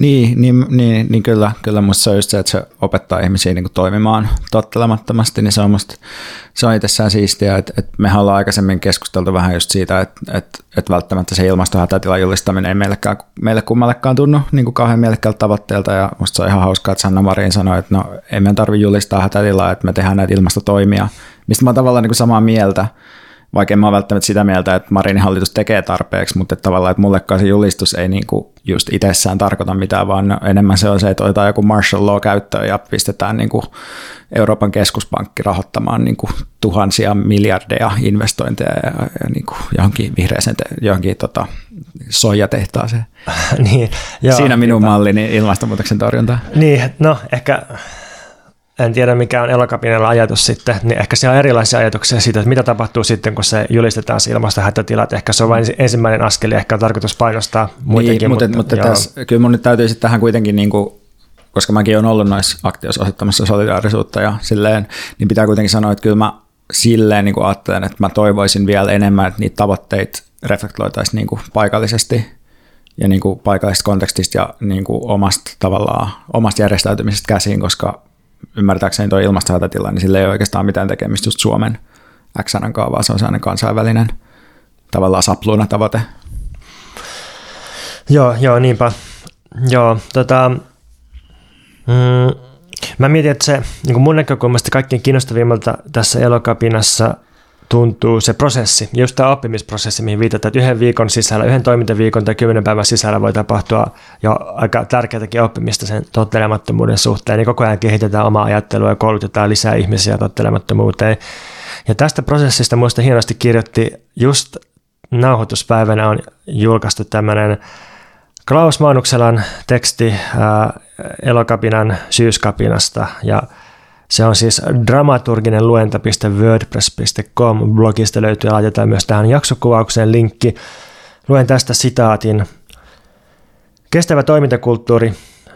Niin, niin, niin, niin kyllä, kyllä musta se on just se, että se opettaa ihmisiä niin toimimaan tottelemattomasti, niin se on musta, se on itsessään siistiä, että, että mehän ollaan aikaisemmin keskusteltu vähän just siitä, että, että, että välttämättä se ilmastohätätilan julistaminen ei meillekään, meille kummallekaan tunnu niin kuin kauhean mielekkäältä tavoitteelta, ja musta se on ihan hauskaa, että Sanna Marin sanoi, että no ei meidän tarvitse julistaa hätätilaa, että me tehdään näitä ilmastotoimia, mistä mä oon tavallaan niin kuin samaa mieltä, vaikka en mä ole välttämättä sitä mieltä, että Marinin hallitus tekee tarpeeksi, mutta että tavallaan, että mullekaan se julistus ei niinku just itsessään tarkoita mitään, vaan enemmän se on se, että otetaan joku martial law käyttöön ja pistetään niinku Euroopan keskuspankki rahoittamaan niinku tuhansia miljardeja investointeja ja, ja niinku johonkin vihreäseen, johonkin tota, soijatehtaaseen. niin, joo, Siinä minun mallini ilmastonmuutoksen torjunta. Niin, no ehkä en tiedä mikä on elokapinella ajatus sitten, niin ehkä siellä on erilaisia ajatuksia siitä, että mitä tapahtuu sitten, kun se julistetaan se ilmastohätätilat. Ehkä se on vain ensimmäinen askel, ehkä on tarkoitus painostaa muitakin. Niin, mutta, mutta, mutta tässä, kyllä mun nyt täytyy sitten tähän kuitenkin, niin kuin, koska mäkin olen ollut noissa aktioissa osoittamassa solidaarisuutta ja silleen, niin pitää kuitenkin sanoa, että kyllä mä silleen niin kuin ajattelen, että mä toivoisin vielä enemmän, että niitä tavoitteita reflektoitaisiin niin kuin paikallisesti ja niin kuin paikallisesta kontekstista ja niin kuin omasta tavallaan omasta järjestäytymisestä käsiin, koska ymmärtääkseni tuo ilmastohätätila, niin sillä ei ole oikeastaan mitään tekemistä just Suomen XNn vaan se on sellainen kansainvälinen tavallaan sapluuna tavoite. Joo, joo, niinpä. Joo, tota, mm, mä mietin, että se niin mun näkökulmasta kaikkein kiinnostavimmalta tässä elokapinassa tuntuu se prosessi, just tämä oppimisprosessi, mihin viitataan, että yhden viikon sisällä, yhden toimintaviikon tai kymmenen päivän sisällä voi tapahtua jo aika tärkeätäkin oppimista sen tottelemattomuuden suhteen, niin koko ajan kehitetään omaa ajattelua ja koulutetaan lisää ihmisiä tottelemattomuuteen. Ja tästä prosessista muista hienosti kirjoitti just nauhoituspäivänä on julkaistu tämmöinen Klaus Maanukselan teksti ää, Elokapinan syyskapinasta ja se on siis dramaturginen luenta.wordpress.com blogista löytyy ja laitetaan myös tähän jaksokuvaukseen linkki. Luen tästä sitaatin. Kestävä toimintakulttuuri,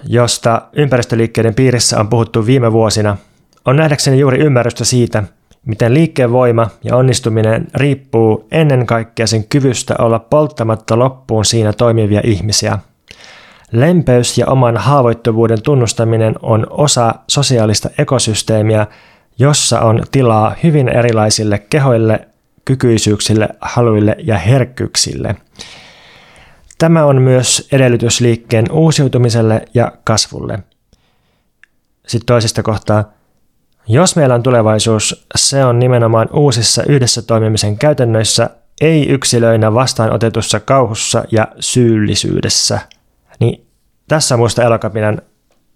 josta ympäristöliikkeiden piirissä on puhuttu viime vuosina, on nähdäkseni juuri ymmärrystä siitä, miten liikkeen voima ja onnistuminen riippuu ennen kaikkea sen kyvystä olla polttamatta loppuun siinä toimivia ihmisiä – Lempeys ja oman haavoittuvuuden tunnustaminen on osa sosiaalista ekosysteemiä, jossa on tilaa hyvin erilaisille kehoille, kykyisyyksille, haluille ja herkkyyksille. Tämä on myös edellytys liikkeen uusiutumiselle ja kasvulle. Sitten toisesta kohtaa. Jos meillä on tulevaisuus, se on nimenomaan uusissa yhdessä toimimisen käytännöissä, ei yksilöinä vastaanotetussa kauhussa ja syyllisyydessä – niin tässä minusta elokapinan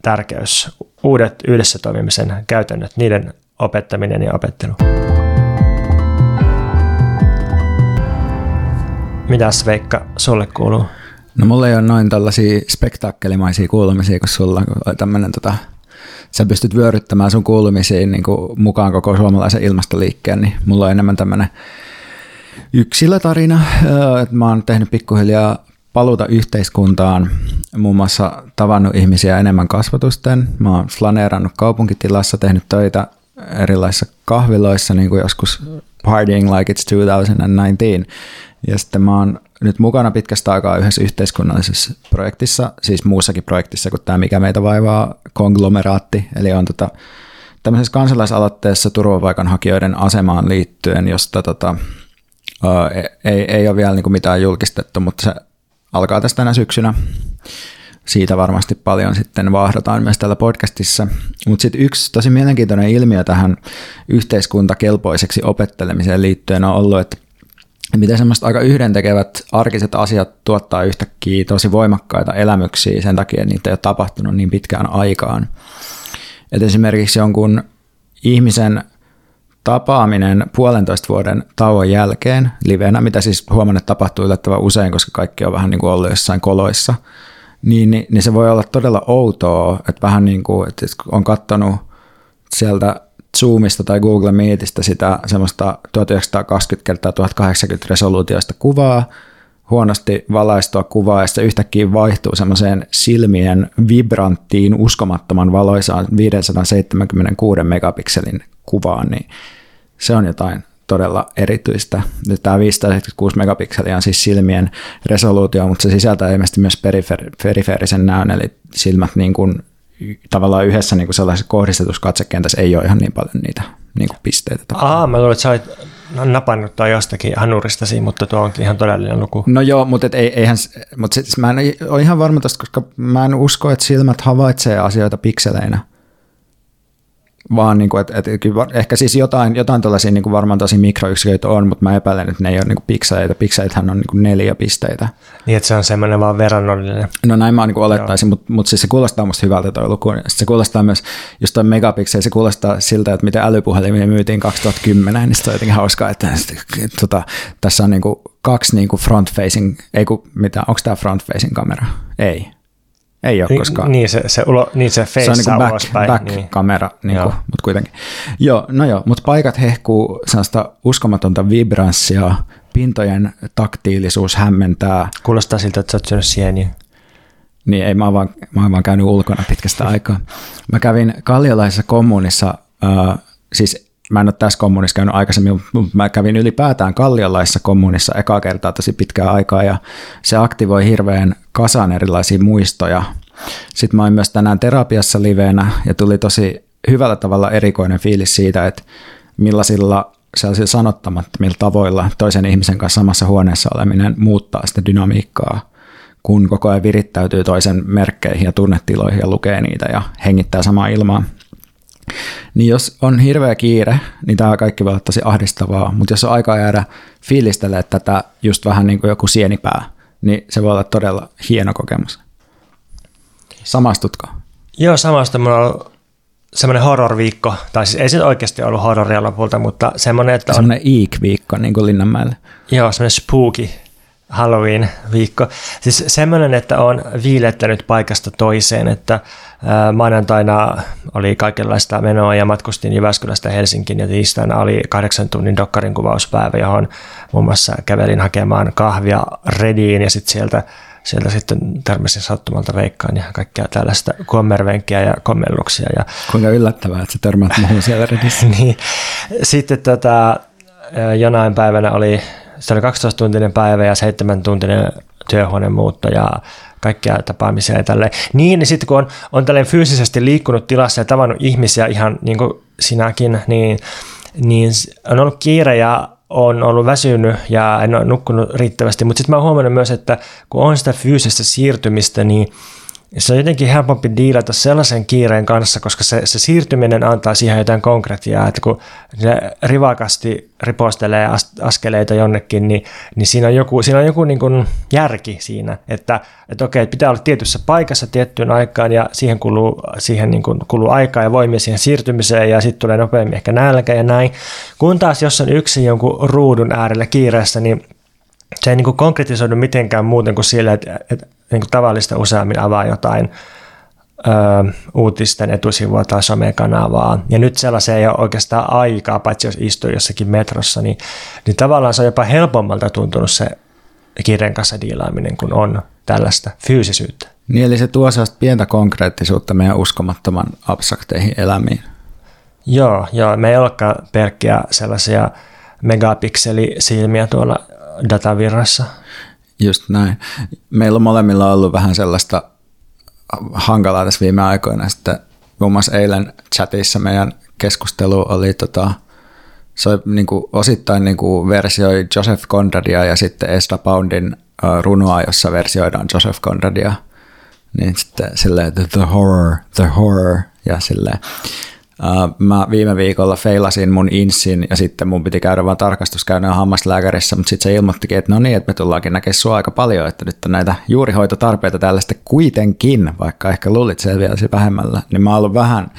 tärkeys, uudet yhdessä toimimisen käytännöt, niiden opettaminen ja opettelu. Mitäs Veikka sulle kuuluu? No mulla ei ole noin tällaisia spektaakkelimaisia kuulumisia, kun sulla on tämmöinen tota, sä pystyt vyöryttämään sun kuulumisiin niin kuin mukaan koko suomalaisen ilmastoliikkeen, niin mulla on enemmän tämmöinen yksilötarina. Mä oon tehnyt pikkuhiljaa paluuta yhteiskuntaan, muun muassa tavannut ihmisiä enemmän kasvatusten. Mä oon flaneerannut kaupunkitilassa, tehnyt töitä erilaisissa kahviloissa, niin kuin joskus Partying Like It's 2019. Ja sitten mä oon nyt mukana pitkästä aikaa yhdessä yhteiskunnallisessa projektissa, siis muussakin projektissa kuin tämä Mikä meitä vaivaa, konglomeraatti, eli on tota, tämmöisessä kansalaisaloitteessa turvapaikanhakijoiden asemaan liittyen, josta tota, ei, ei ole vielä niin kuin mitään julkistettu, mutta se alkaa tästä tänä syksynä. Siitä varmasti paljon sitten vaahdotaan myös tällä podcastissa. Mutta sitten yksi tosi mielenkiintoinen ilmiö tähän yhteiskuntakelpoiseksi opettelemiseen liittyen on ollut, että miten semmoista aika yhdentekevät arkiset asiat tuottaa yhtäkkiä tosi voimakkaita elämyksiä sen takia, että niitä ei ole tapahtunut niin pitkään aikaan. Et esimerkiksi jonkun ihmisen tapaaminen puolentoista vuoden tauon jälkeen livenä, mitä siis huomannut, että tapahtuu yllättävän usein, koska kaikki on vähän niin kuin ollut jossain koloissa, niin, niin, niin se voi olla todella outoa, että vähän niin kuin, että on katsonut sieltä Zoomista tai Google Meetistä sitä semmoista 1920 kertaa 1080 resoluutioista kuvaa, huonosti valaistua kuvaa ja se yhtäkkiä vaihtuu semmoiseen silmien vibranttiin uskomattoman valoisaan 576 megapikselin kuvaan, niin se on jotain todella erityistä. Nyt tämä 576 megapikseliä on siis silmien resoluutio, mutta se sisältää ilmeisesti myös perifer- perifeerisen näön, eli silmät niin kuin tavallaan yhdessä niin kuin sellaisessa kohdistetussa katsekentässä ei ole ihan niin paljon niitä niin kuin pisteitä. Aa, mä luulen, että sä olit napannut tuo jostakin hanuristasi, mutta tuo onkin ihan todellinen luku. No joo, mutta et ei, eihän, mutta sit, mä en ole ihan varma tosta, koska mä en usko, että silmät havaitsee asioita pikseleinä vaan niin kuin, että, että ehkä siis jotain, jotain tällaisia niin kuin varmaan tosi mikroyksiköitä on, mutta mä epäilen, että ne ei ole niin pikseleitä. Pikseleithän on niin kuin neljä pisteitä. Niin, että se on semmoinen vaan verrannollinen. No näin mä niin kuin olettaisin, mutta, mutta siis se kuulostaa musta hyvältä tuo luku. Sitten se kuulostaa myös, just tuo megapikseli, se kuulostaa siltä, että miten älypuhelimia myytiin 2010, niin se on jotenkin hauskaa, että, että tota, tässä on niin kuin kaksi niin kuin front-facing, ei kun mitä, onko tämä front-facing kamera? Ei. Ei ole koskaan. Niin se, se, ulo, niin se face se on niin back, ulospäin. back-kamera, niin kuin, mutta kuitenkin. Joo, no joo, mutta paikat hehkuu sellaista uskomatonta vibranssia, pintojen taktiilisuus hämmentää. Kuulostaa siltä, että sä oot syönyt sieniä. Niin, ei, mä oon vaan, mä oon vaan käynyt ulkona pitkästä aikaa. Mä kävin Kalliolaisessa kommunissa, äh, siis mä en ole tässä kommunissa käynyt aikaisemmin, mutta mä kävin ylipäätään Kalliolaisessa kommunissa ekaa kertaa tosi pitkää aikaa ja se aktivoi hirveän kasan erilaisia muistoja. Sitten mä olin myös tänään terapiassa liveenä ja tuli tosi hyvällä tavalla erikoinen fiilis siitä, että millaisilla sellaisilla sanottamattomilla tavoilla toisen ihmisen kanssa samassa huoneessa oleminen muuttaa sitä dynamiikkaa, kun koko ajan virittäytyy toisen merkkeihin ja tunnetiloihin ja lukee niitä ja hengittää samaa ilmaa. Niin jos on hirveä kiire, niin tämä kaikki voi olla tosi ahdistavaa, mutta jos on aikaa jäädä fiilistelee tätä just vähän niin kuin joku sienipää, niin se voi olla todella hieno kokemus. Samastutko? Joo, samasta. Mulla on semmoinen horror-viikko, tai siis ei se oikeasti ollut horroria lopulta, mutta semmoinen, että on... Semmoinen eek-viikko, niin kuin Linnanmäelle. Joo, semmoinen spooky Halloween-viikko. Siis semmoinen, että on viilettänyt paikasta toiseen, että maanantaina oli kaikenlaista menoa ja matkustin Jyväskylästä Helsinkiin ja tiistaina oli kahdeksan tunnin dokkarin kuvauspäivä, johon muun muassa kävelin hakemaan kahvia Rediin ja sitten sieltä sieltä sitten törmäsin sattumalta veikkaan ja kaikkea tällaista kommervenkkiä ja kommelluksia. Ja... Kuinka yllättävää, että sä törmät muuhun siellä Redissä. niin. Sitten tota, jonain päivänä oli se oli 12-tuntinen päivä ja 7-tuntinen työhuoneen muutto ja kaikkia tapaamisia ja tälleen. Niin, niin sitten kun on, on tälleen fyysisesti liikkunut tilassa ja tavannut ihmisiä ihan niin kuin sinäkin, niin, niin on ollut kiire ja on ollut väsynyt ja en ole nukkunut riittävästi, mutta sitten mä oon huomannut myös, että kun on sitä fyysistä siirtymistä, niin se on jotenkin helpompi diilata sellaisen kiireen kanssa, koska se, se siirtyminen antaa siihen jotain konkretiaa, että kun se rivakasti ripostelee as, askeleita jonnekin, niin, niin siinä on joku, siinä on joku niin kuin järki siinä, että, että okei, pitää olla tietyssä paikassa tiettyyn aikaan ja siihen kuluu, siihen niin kuin kuluu aikaa ja voimia siihen siirtymiseen ja sitten tulee nopeammin ehkä nälkä ja näin. Kun taas jos on yksi jonkun ruudun äärellä kiireessä, niin se ei niin kuin konkretisoidu mitenkään muuten kuin sillä, että, että niin kuin tavallista useammin avaa jotain ö, uutisten etusivua tai somekanavaa. Ja nyt sellaiseen ei ole oikeastaan aikaa, paitsi jos istuu jossakin metrossa, niin, niin tavallaan se on jopa helpommalta tuntunut se kirjan kanssa diilaaminen, kun on tällaista fyysisyyttä. Niin, eli se tuo sellaista pientä konkreettisuutta meidän uskomattoman abstrakteihin elämiin. Joo, joo, me ei olekaan pelkkiä sellaisia megapixelisilmiä tuolla datavirrassa. Just näin. Meillä on molemmilla ollut vähän sellaista hankalaa tässä viime aikoina. Sitten muun muassa eilen chatissa meidän keskustelu oli tota, se oli niin kuin osittain niin kuin versioi Joseph Conradia ja sitten Esra Poundin runoa, jossa versioidaan Joseph Conradia. Niin sitten silleen, the horror, the horror ja silleen. Uh, mä viime viikolla feilasin mun insin ja sitten mun piti käydä vaan tarkastuskäynnillä hammaslääkärissä, mutta sitten se ilmoittikin, että no niin, että me tullaankin näkemään sua aika paljon, että nyt on näitä juurihoitotarpeita täällä sitten kuitenkin, vaikka ehkä luulit selviäisi vähemmällä, niin mä oon vähän,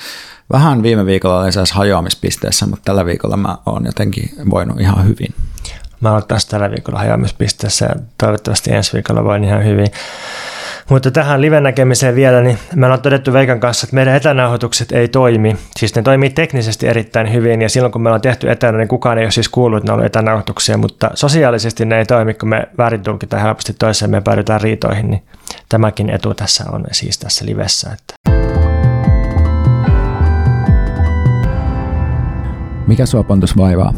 vähän viime viikolla olin hajoamispisteessä, mutta tällä viikolla mä oon jotenkin voinut ihan hyvin. Mä oon taas tällä viikolla hajoamispisteessä ja toivottavasti ensi viikolla voin ihan hyvin. Mutta tähän live-näkemiseen vielä, niin me ollaan todettu Veikan kanssa, että meidän etänauhoitukset ei toimi. Siis ne toimii teknisesti erittäin hyvin ja silloin kun me ollaan tehty etänä, niin kukaan ei ole siis kuullut, että ne on etänauhoituksia, mutta sosiaalisesti ne ei toimi, kun me väärin tulkitaan helposti toiseen, me päädytään riitoihin, niin tämäkin etu tässä on siis tässä livessä. Että. Mikä sua Pontus vaivaa?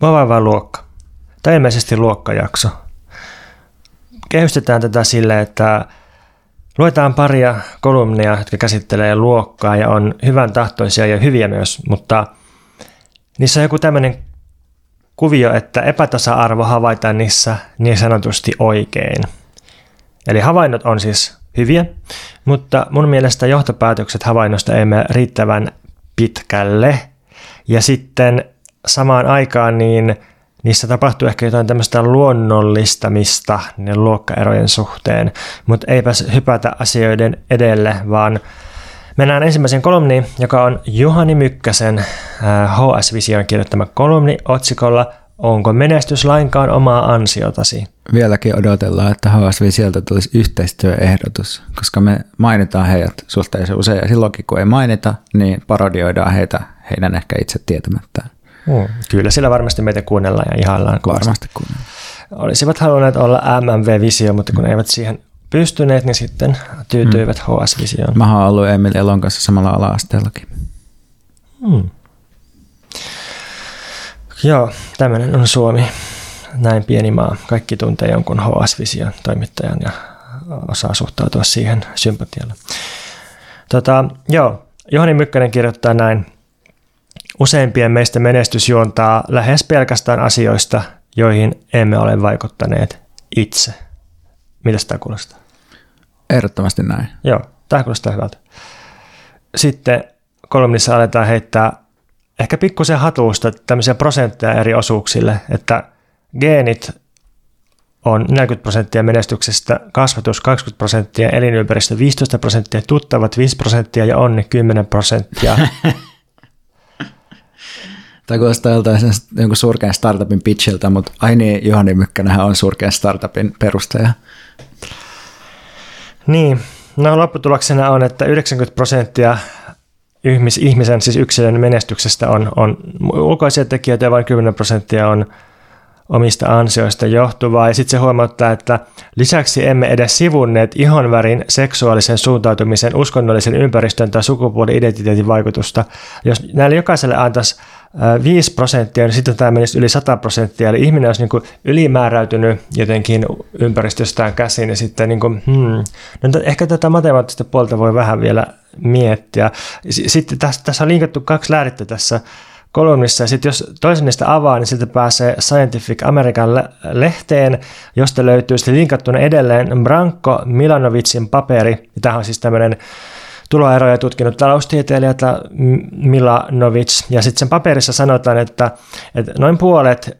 Vaivaa luokka. Tai ilmeisesti luokkajakso kehystetään tätä sille, että luetaan paria kolumnia, jotka käsittelee luokkaa ja on hyvän tahtoisia ja hyviä myös, mutta niissä on joku tämmöinen kuvio, että epätasa-arvo havaitaan niissä niin sanotusti oikein. Eli havainnot on siis hyviä, mutta mun mielestä johtopäätökset havainnosta ei mene riittävän pitkälle. Ja sitten samaan aikaan niin niissä tapahtuu ehkä jotain tämmöistä luonnollistamista ne luokkaerojen suhteen, mutta eipäs hypätä asioiden edelle, vaan mennään ensimmäisen kolumniin, joka on Juhani Mykkäsen HS Vision kirjoittama kolumni otsikolla Onko menestys lainkaan omaa ansiotasi? Vieläkin odotellaan, että HS Visiolta tulisi yhteistyöehdotus, koska me mainitaan heidät suhteellisen usein ja silloinkin kun ei mainita, niin parodioidaan heitä heidän ehkä itse tietämättään. Mm. Kyllä sillä varmasti meitä kuunnellaan ja ihaillaan. Varmasti kuunnellaan. Olisivat halunneet olla MMV-visio, mutta kun mm. eivät siihen pystyneet, niin sitten tyytyivät mm. HS-visioon. Mä oon ollut Emil Elon kanssa samalla ala-asteellakin. Mm. Joo, tämmöinen on Suomi. Näin pieni maa. Kaikki tuntee jonkun HS-vision toimittajan ja osaa suhtautua siihen sympatialla. Tota, joo, Johani Mykkänen kirjoittaa näin – Useimpien meistä menestys juontaa lähes pelkästään asioista, joihin emme ole vaikuttaneet itse. Mitä tämä kuulostaa? Ehdottomasti näin. Joo, tämä kuulostaa hyvältä. Sitten kolumnissa aletaan heittää ehkä pikkusen hatuusta tämmöisiä prosentteja eri osuuksille, että geenit on 40 prosenttia menestyksestä, kasvatus 20 prosenttia, elinympäristö 15 prosenttia, tuttavat 5 prosenttia ja onni 10 prosenttia. Tai kuulostaa joltain jonkun surkean startupin pitchiltä, mutta ai niin, Juhani Mykkänähän on surkean startupin perustaja. Niin, no lopputuloksena on, että 90 prosenttia ihmisen, siis yksilön menestyksestä on, on ulkoisia tekijöitä ja vain 10 prosenttia on omista ansioista johtuvaa. Ja sitten se huomauttaa, että lisäksi emme edes sivunneet ihonvärin, seksuaalisen suuntautumisen, uskonnollisen ympäristön tai sukupuoli-identiteetin vaikutusta. Jos näille jokaiselle antaisi 5 prosenttia, niin sitten tämä menisi yli 100 prosenttia. Eli ihminen olisi niin kuin ylimääräytynyt jotenkin ympäristöstään käsin. Ja sitten niin kuin, hmm, no, ehkä tätä matemaattista puolta voi vähän vielä miettiä. Sitten tässä, tässä on linkattu kaksi lähdettä tässä kolumnissa. Ja sitten jos toisen niistä avaa, niin siltä pääsee Scientific American lehteen, josta löytyy sitten linkattuna edelleen Branko Milanovicin paperi. Tämä on siis tämmöinen tuloeroja tutkinut taloustieteilijä Milanovic. Ja sitten sen paperissa sanotaan, että, että noin puolet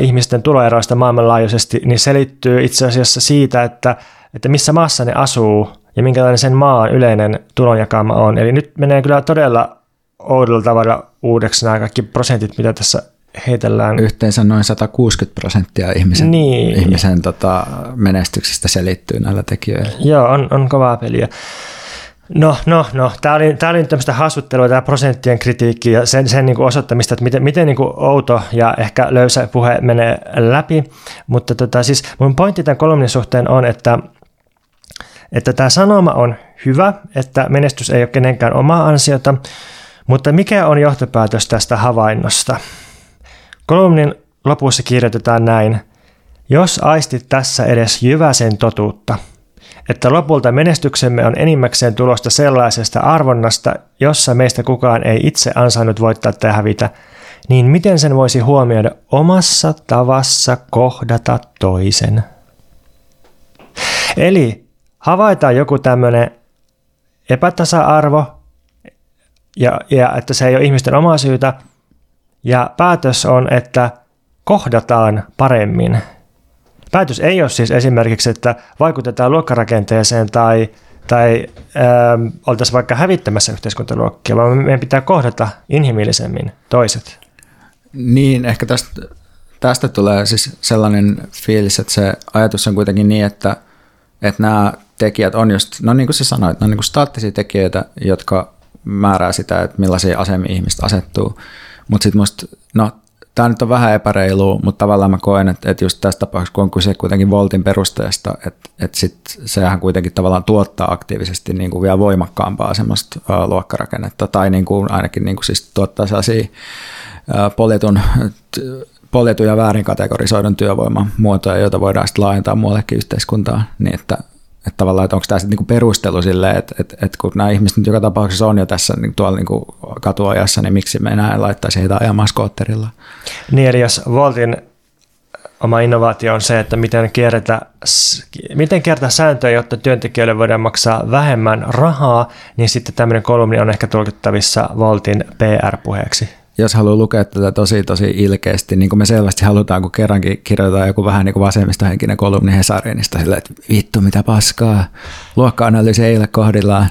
ihmisten tuloeroista maailmanlaajuisesti niin selittyy itse asiassa siitä, että, että missä maassa ne asuu ja minkälainen sen maan yleinen tulonjakauma on. Eli nyt menee kyllä todella oudolla tavalla uudeksi nämä kaikki prosentit, mitä tässä heitellään. Yhteensä noin 160 prosenttia ihmisen, niin. ihmisen tota, menestyksestä selittyy näillä tekijöillä. Joo, on, on kovaa peliä. No, no, no. Tämä oli, tämä oli tämmöistä hassuttelua, tämä prosenttien kritiikki ja sen, sen niin kuin osoittamista, että miten, miten niin kuin outo ja ehkä löysä puhe menee läpi. Mutta tota, siis mun pointti tämän kolumnin suhteen on, että, että tämä sanoma on hyvä, että menestys ei ole kenenkään omaa ansiota, mutta mikä on johtopäätös tästä havainnosta? Kolumnin lopussa kirjoitetaan näin. Jos aistit tässä edes jyväsen totuutta, että lopulta menestyksemme on enimmäkseen tulosta sellaisesta arvonnasta, jossa meistä kukaan ei itse ansainnut voittaa tai hävitä, niin miten sen voisi huomioida omassa tavassa kohdata toisen? Eli havaitaan joku tämmöinen epätasa-arvo, ja, ja että se ei ole ihmisten omaa syytä. Ja päätös on, että kohdataan paremmin. Päätös ei ole siis esimerkiksi, että vaikutetaan luokkarakenteeseen tai, tai ähm, oltaisiin vaikka hävittämässä yhteiskuntaluokkia, vaan meidän pitää kohdata inhimillisemmin toiset. Niin, ehkä tästä, tästä tulee siis sellainen fiilis, että se ajatus on kuitenkin niin, että, että nämä tekijät on just, no niin kuin sä sanoit, ne on niin kuin staattisia tekijöitä, jotka määrää sitä, että millaisia asemia ihmiset asettuu. Mutta sitten musta, no tämä nyt on vähän epäreilu, mutta tavallaan mä koen, että, että just tässä tapauksessa, kun on kyse kuitenkin Voltin perusteesta, että, että sit sehän kuitenkin tavallaan tuottaa aktiivisesti niin kuin vielä voimakkaampaa semmoista uh, luokkarakennetta, tai niin kuin ainakin niin kuin siis tuottaa sellaisia uh, poljetun, poljetun ja väärin kategorisoidun työvoiman muotoja, joita voidaan sitten laajentaa muuallekin yhteiskuntaan, niin että että tavallaan, että onko tämä niinku perustelu sille, että, että, että kun nämä ihmiset nyt joka tapauksessa on jo tässä niin tuolla niinku katuajassa, niin miksi me enää laittaisi heitä ajamaan skootterilla? Niin, eli jos Voltin oma innovaatio on se, että miten kierrätä, miten kierrätä sääntöjä, jotta työntekijöille voidaan maksaa vähemmän rahaa, niin sitten tämmöinen kolumni on ehkä tulkittavissa Voltin PR-puheeksi jos haluaa lukea tätä tosi tosi ilkeästi, niin kuin me selvästi halutaan, kun kerrankin kirjoitetaan joku vähän niin kuin vasemmistohenkinen kolumni Hesarinista, sillä että vittu mitä paskaa, luokka-analyysi ei ole kohdillaan.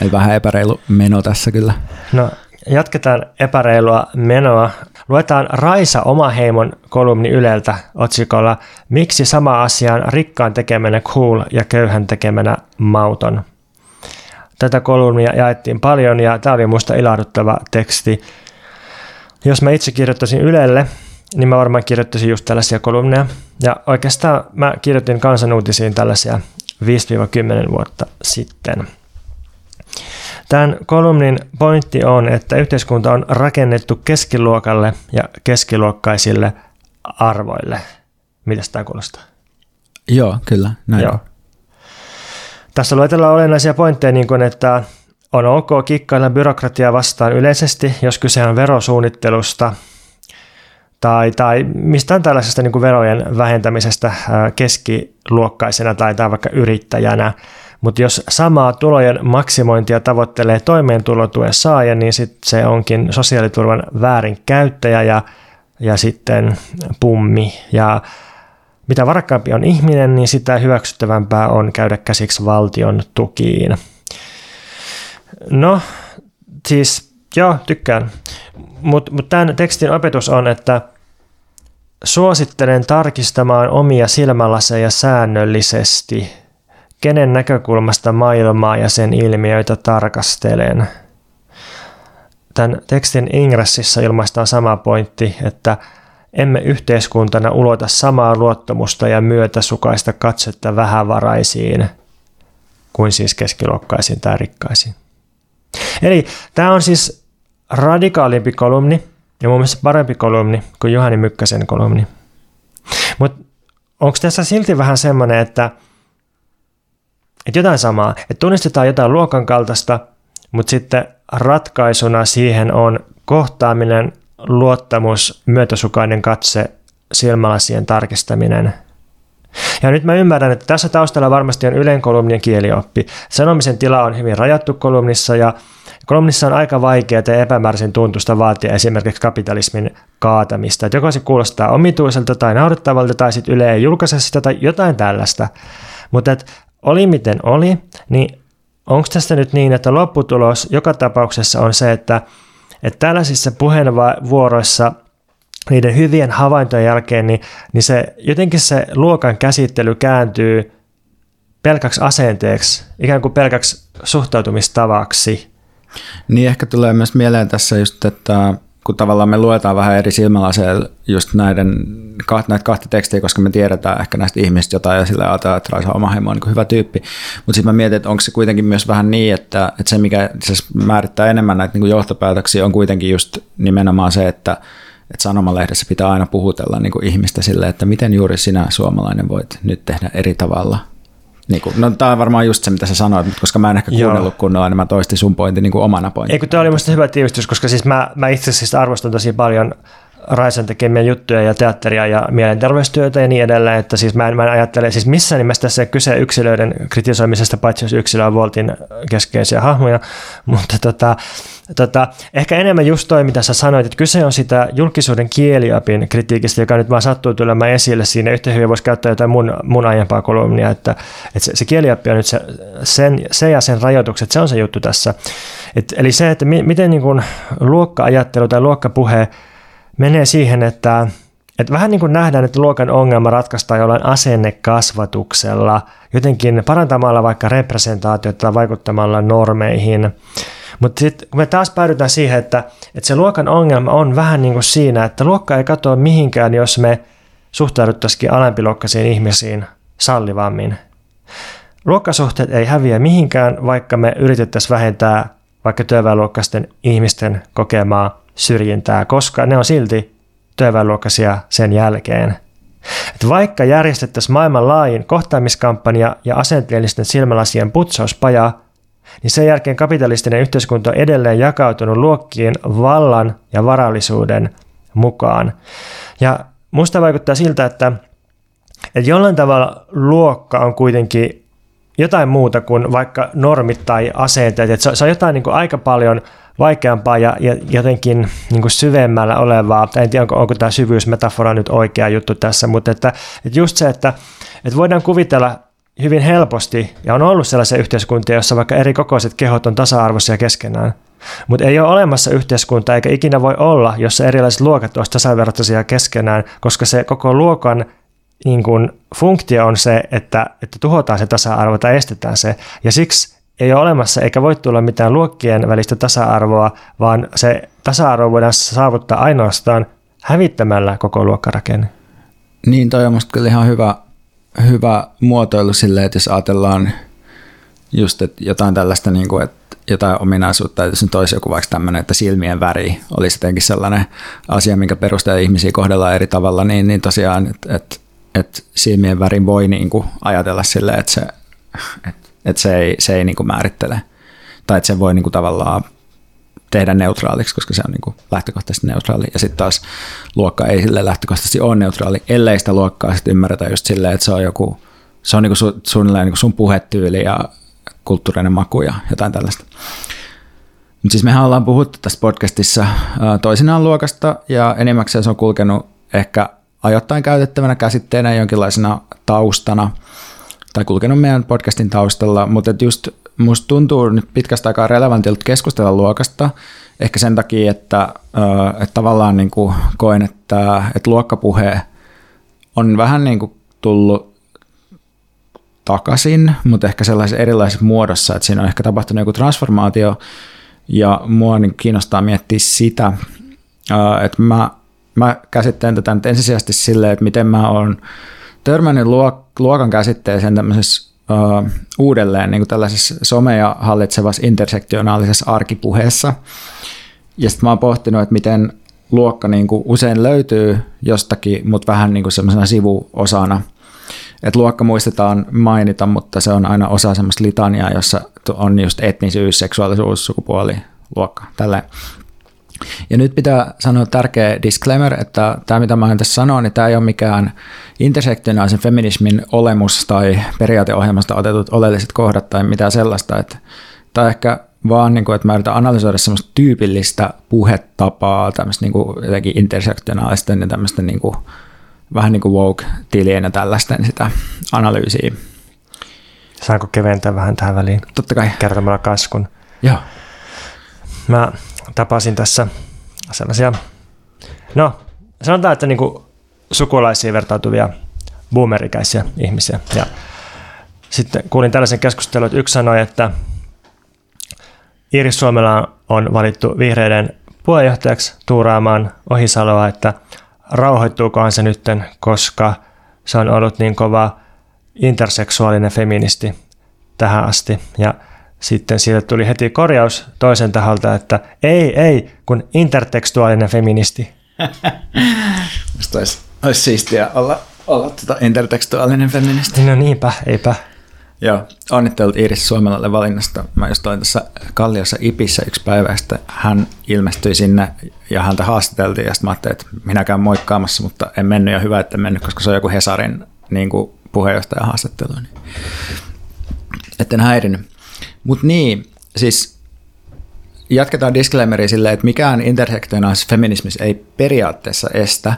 Eli vähän epäreilu meno tässä kyllä. No jatketaan epäreilua menoa. Luetaan Raisa oma heimon kolumni Yleltä otsikolla Miksi sama asia on rikkaan tekemänä cool ja köyhän tekemänä mauton. Tätä kolumnia jaettiin paljon ja tämä oli minusta ilahduttava teksti. Jos mä itse kirjoittaisin Ylelle, niin mä varmaan kirjoittaisin just tällaisia kolumneja. Ja oikeastaan mä kirjoitin kansanuutisiin tällaisia 5-10 vuotta sitten. Tämän kolumnin pointti on, että yhteiskunta on rakennettu keskiluokalle ja keskiluokkaisille arvoille. Mitä tämä kuulostaa? Joo, kyllä. Näin. Joo. Tässä luetellaan olennaisia pointteja, niin kuin, että on ok kikkailla byrokratiaa vastaan yleisesti, jos kyse on verosuunnittelusta tai, tai mistään tällaisesta niin kuin verojen vähentämisestä keskiluokkaisena tai, tai vaikka yrittäjänä. Mutta jos samaa tulojen maksimointia tavoittelee toimeentulotuen saaja, niin sit se onkin sosiaaliturvan väärinkäyttäjä ja, ja sitten pummi. Ja mitä varakkaampi on ihminen, niin sitä hyväksyttävämpää on käydä käsiksi valtion tukiin. No, siis joo, tykkään. Mutta mut tämän tekstin opetus on, että suosittelen tarkistamaan omia silmälaseja säännöllisesti, kenen näkökulmasta maailmaa ja sen ilmiöitä tarkastelen. Tämän tekstin ingressissa ilmaistaan sama pointti, että emme yhteiskuntana ulota samaa luottamusta ja myötäsukaista katsetta vähävaraisiin kuin siis keskiluokkaisiin tai rikkaisiin. Eli tämä on siis radikaalimpi kolumni ja mun mielestä parempi kolumni kuin Juhani Mykkäsen kolumni. Mutta onko tässä silti vähän semmoinen, että, että jotain samaa, että tunnistetaan jotain luokan kaltaista, mutta sitten ratkaisuna siihen on kohtaaminen, luottamus, myötäsukainen katse, silmälasien tarkistaminen – ja nyt mä ymmärrän, että tässä taustalla varmasti on Ylen kolumnien kielioppi. Sanomisen tila on hyvin rajattu kolumnissa ja kolumnissa on aika vaikeaa ja epämääräisen tuntusta vaatia esimerkiksi kapitalismin kaatamista. Että joko se kuulostaa omituiselta tai naurettavalta tai sitten Yle ei julkaise sitä tai jotain tällaista. Mutta oli miten oli, niin onko tästä nyt niin, että lopputulos joka tapauksessa on se, että, että tällaisissa puheenvuoroissa niiden hyvien havaintojen jälkeen, niin, niin se, jotenkin se luokan käsittely kääntyy pelkäksi asenteeksi, ikään kuin pelkäksi suhtautumistavaksi. Niin ehkä tulee myös mieleen tässä just, että kun tavallaan me luetaan vähän eri silmälaseilla just näiden, näitä kahta tekstiä, koska me tiedetään ehkä näistä ihmistä jotain ja sillä ajatellaan, että Raisa Omaheimo on niin hyvä tyyppi. Mutta sitten mä mietin, että onko se kuitenkin myös vähän niin, että, että se mikä siis määrittää enemmän näitä niin johtopäätöksiä on kuitenkin just nimenomaan se, että että sanomalehdessä pitää aina puhutella niin kuin ihmistä sille, että miten juuri sinä suomalainen voit nyt tehdä eri tavalla. Niin kuin, no tämä on varmaan just se, mitä sä sanoit, mutta koska mä en ehkä kuunnellut kunnolla, niin mä toistin sun pointin niin kuin omana pointtina. Eikö tämä oli minusta hyvä tiivistys, koska siis mä, mä itse asiassa arvostan tosi paljon Raisen tekemiä juttuja ja teatteria ja mielenterveystyötä ja niin edelleen, että siis mä en, mä en ajattele, siis missään nimessä tässä kyse yksilöiden kritisoimisesta, paitsi jos yksilö on Voltin keskeisiä hahmoja, mutta tota, tota, ehkä enemmän just toi, mitä sä sanoit, että kyse on sitä julkisuuden kieliopin kritiikistä, joka nyt vaan sattuu tulemaan esille siinä. Yhtä hyvin voisi käyttää jotain mun, mun aiempaa kolumnia, että, että se, se kielioppi on nyt se, sen, se ja sen rajoitukset, se on se juttu tässä. Et, eli se, että mi, miten niin kuin luokka-ajattelu tai luokkapuhe menee siihen, että, että vähän niin kuin nähdään, että luokan ongelma ratkaistaan jollain asennekasvatuksella, jotenkin parantamalla vaikka representaatiota tai vaikuttamalla normeihin. Mutta sitten kun me taas päädytään siihen, että, että se luokan ongelma on vähän niin kuin siinä, että luokka ei katoa mihinkään, jos me suhtauduttaisiin alempiluokkaisiin ihmisiin sallivammin. Luokkasuhteet ei häviä mihinkään, vaikka me yritettäisiin vähentää vaikka työväenluokkaisten ihmisten kokemaa syrjintää, koska ne on silti työväenluokkaisia sen jälkeen. Et vaikka järjestettäisiin maailman laajin kohtaamiskampanja ja asenteellisten silmälasien putsauspaja, niin sen jälkeen kapitalistinen yhteiskunta on edelleen jakautunut luokkien vallan ja varallisuuden mukaan. Ja musta vaikuttaa siltä, että, että jollain tavalla luokka on kuitenkin jotain muuta kuin vaikka normit tai asenteet. Että se, se on jotain niin kuin aika paljon vaikeampaa ja, ja jotenkin niin kuin syvemmällä olevaa. En tiedä, onko, onko tämä syvyysmetafora nyt oikea juttu tässä, mutta että, että just se, että, että voidaan kuvitella hyvin helposti, ja on ollut sellaisia yhteiskuntia, joissa vaikka eri kokoiset kehot on tasa-arvoisia keskenään, mutta ei ole olemassa yhteiskuntaa eikä ikinä voi olla, jossa erilaiset luokat olisivat tasavertaisia keskenään, koska se koko luokan niin kun, funktio on se, että, että tuhotaan se tasa-arvo tai estetään se. Ja siksi ei ole olemassa eikä voi tulla mitään luokkien välistä tasa-arvoa, vaan se tasa-arvo voidaan saavuttaa ainoastaan hävittämällä koko luokkarakenne. Niin, toi on kyllä ihan hyvä, hyvä muotoilu silleen, että jos ajatellaan just että jotain tällaista, niin kuin, että jotain ominaisuutta, että jos nyt olisi joku vaikka tämmöinen, että silmien väri olisi jotenkin sellainen asia, minkä perusteella ihmisiä kohdellaan eri tavalla, niin, niin tosiaan, että, että, että silmien värin voi niin kuin ajatella silleen, että se, että, että se ei, se ei niin kuin määrittele, tai että se voi niin kuin tavallaan tehdä neutraaliksi, koska se on niin kuin lähtökohtaisesti neutraali. Ja sitten taas luokka ei sille lähtökohtaisesti ole neutraali, ellei sitä luokkaa sitten ymmärretä just silleen, että se on joku, se on niin kuin su, suunnilleen niin kuin sun puhetyyli ja kulttuurinen maku ja jotain tällaista. Mutta siis mehän ollaan puhuttu tässä podcastissa toisinaan luokasta ja enimmäkseen se on kulkenut ehkä ajoittain käytettävänä käsitteenä jonkinlaisena taustana tai kulkenut meidän podcastin taustalla, mutta just musta tuntuu nyt pitkästä aikaa relevantilta keskustella luokasta, ehkä sen takia, että, että tavallaan niin kuin koen, että, että luokkapuhe on vähän niin kuin tullut takaisin, mutta ehkä sellaisessa erilaisessa muodossa, että siinä on ehkä tapahtunut joku transformaatio, ja mua niin kiinnostaa miettiä sitä, että mä, mä käsittelen tätä nyt ensisijaisesti silleen, että miten mä oon törmännyt luokan käsitteeseen tämmöisessä uh, uudelleen niin kuin tällaisessa somea hallitsevassa intersektionaalisessa arkipuheessa. Ja sitten mä oon pohtinut, että miten luokka niin kuin usein löytyy jostakin, mutta vähän niin kuin semmoisena sivuosana. Että luokka muistetaan mainita, mutta se on aina osa semmoista litaniaa, jossa on just etnisyys, seksuaalisuus, sukupuoli, luokka, tälleen. Ja nyt pitää sanoa tärkeä disclaimer, että tämä mitä mä tässä sanoa, niin tämä ei ole mikään intersektionaalisen feminismin olemus tai periaateohjelmasta otetut oleelliset kohdat tai mitään sellaista. Että tämä ehkä vaan, niin kuin, että mä yritän analysoida semmoista tyypillistä puhetapaa, tämmöistä niin kuin jotenkin intersektionaalisten ja tämmöistä niin kuin, vähän niin kuin woke-tilien ja tällaisten sitä analyysiä. Saanko keventää vähän tähän väliin? Totta kai. Kertomalla kaskun. Joo. Mä tapasin tässä sellaisia, no sanotaan, että niinku sukulaisiin vertautuvia boomerikäisiä ihmisiä. Ja sitten kuulin tällaisen keskustelun, että yksi sanoi, että Iiris Suomella on valittu vihreiden puheenjohtajaksi tuuraamaan Ohisaloa, että rauhoittuukohan se nytten, koska se on ollut niin kova interseksuaalinen feministi tähän asti. Ja sitten siitä tuli heti korjaus toisen taholta, että ei, ei, kun intertekstuaalinen feministi. Musta olisi, olisi siistiä olla, olla tuota intertekstuaalinen feministi. No niinpä, eipä. Joo, onnittelut Iiris Suomelalle valinnasta. Mä just olin tässä Kalliossa Ipissä yksi päivä, sitten hän ilmestyi sinne ja häntä haastateltiin ja sitten mä ajattelin, että minä käyn moikkaamassa, mutta en mennyt ja hyvä, että en mennyt, koska se on joku Hesarin niin kuin puheenjohtajan haastattelu. Niin. Etten häirinyt. Mutta niin, siis jatketaan disclaimeria silleen, että mikään intersektionaalisessa feminismis ei periaatteessa estä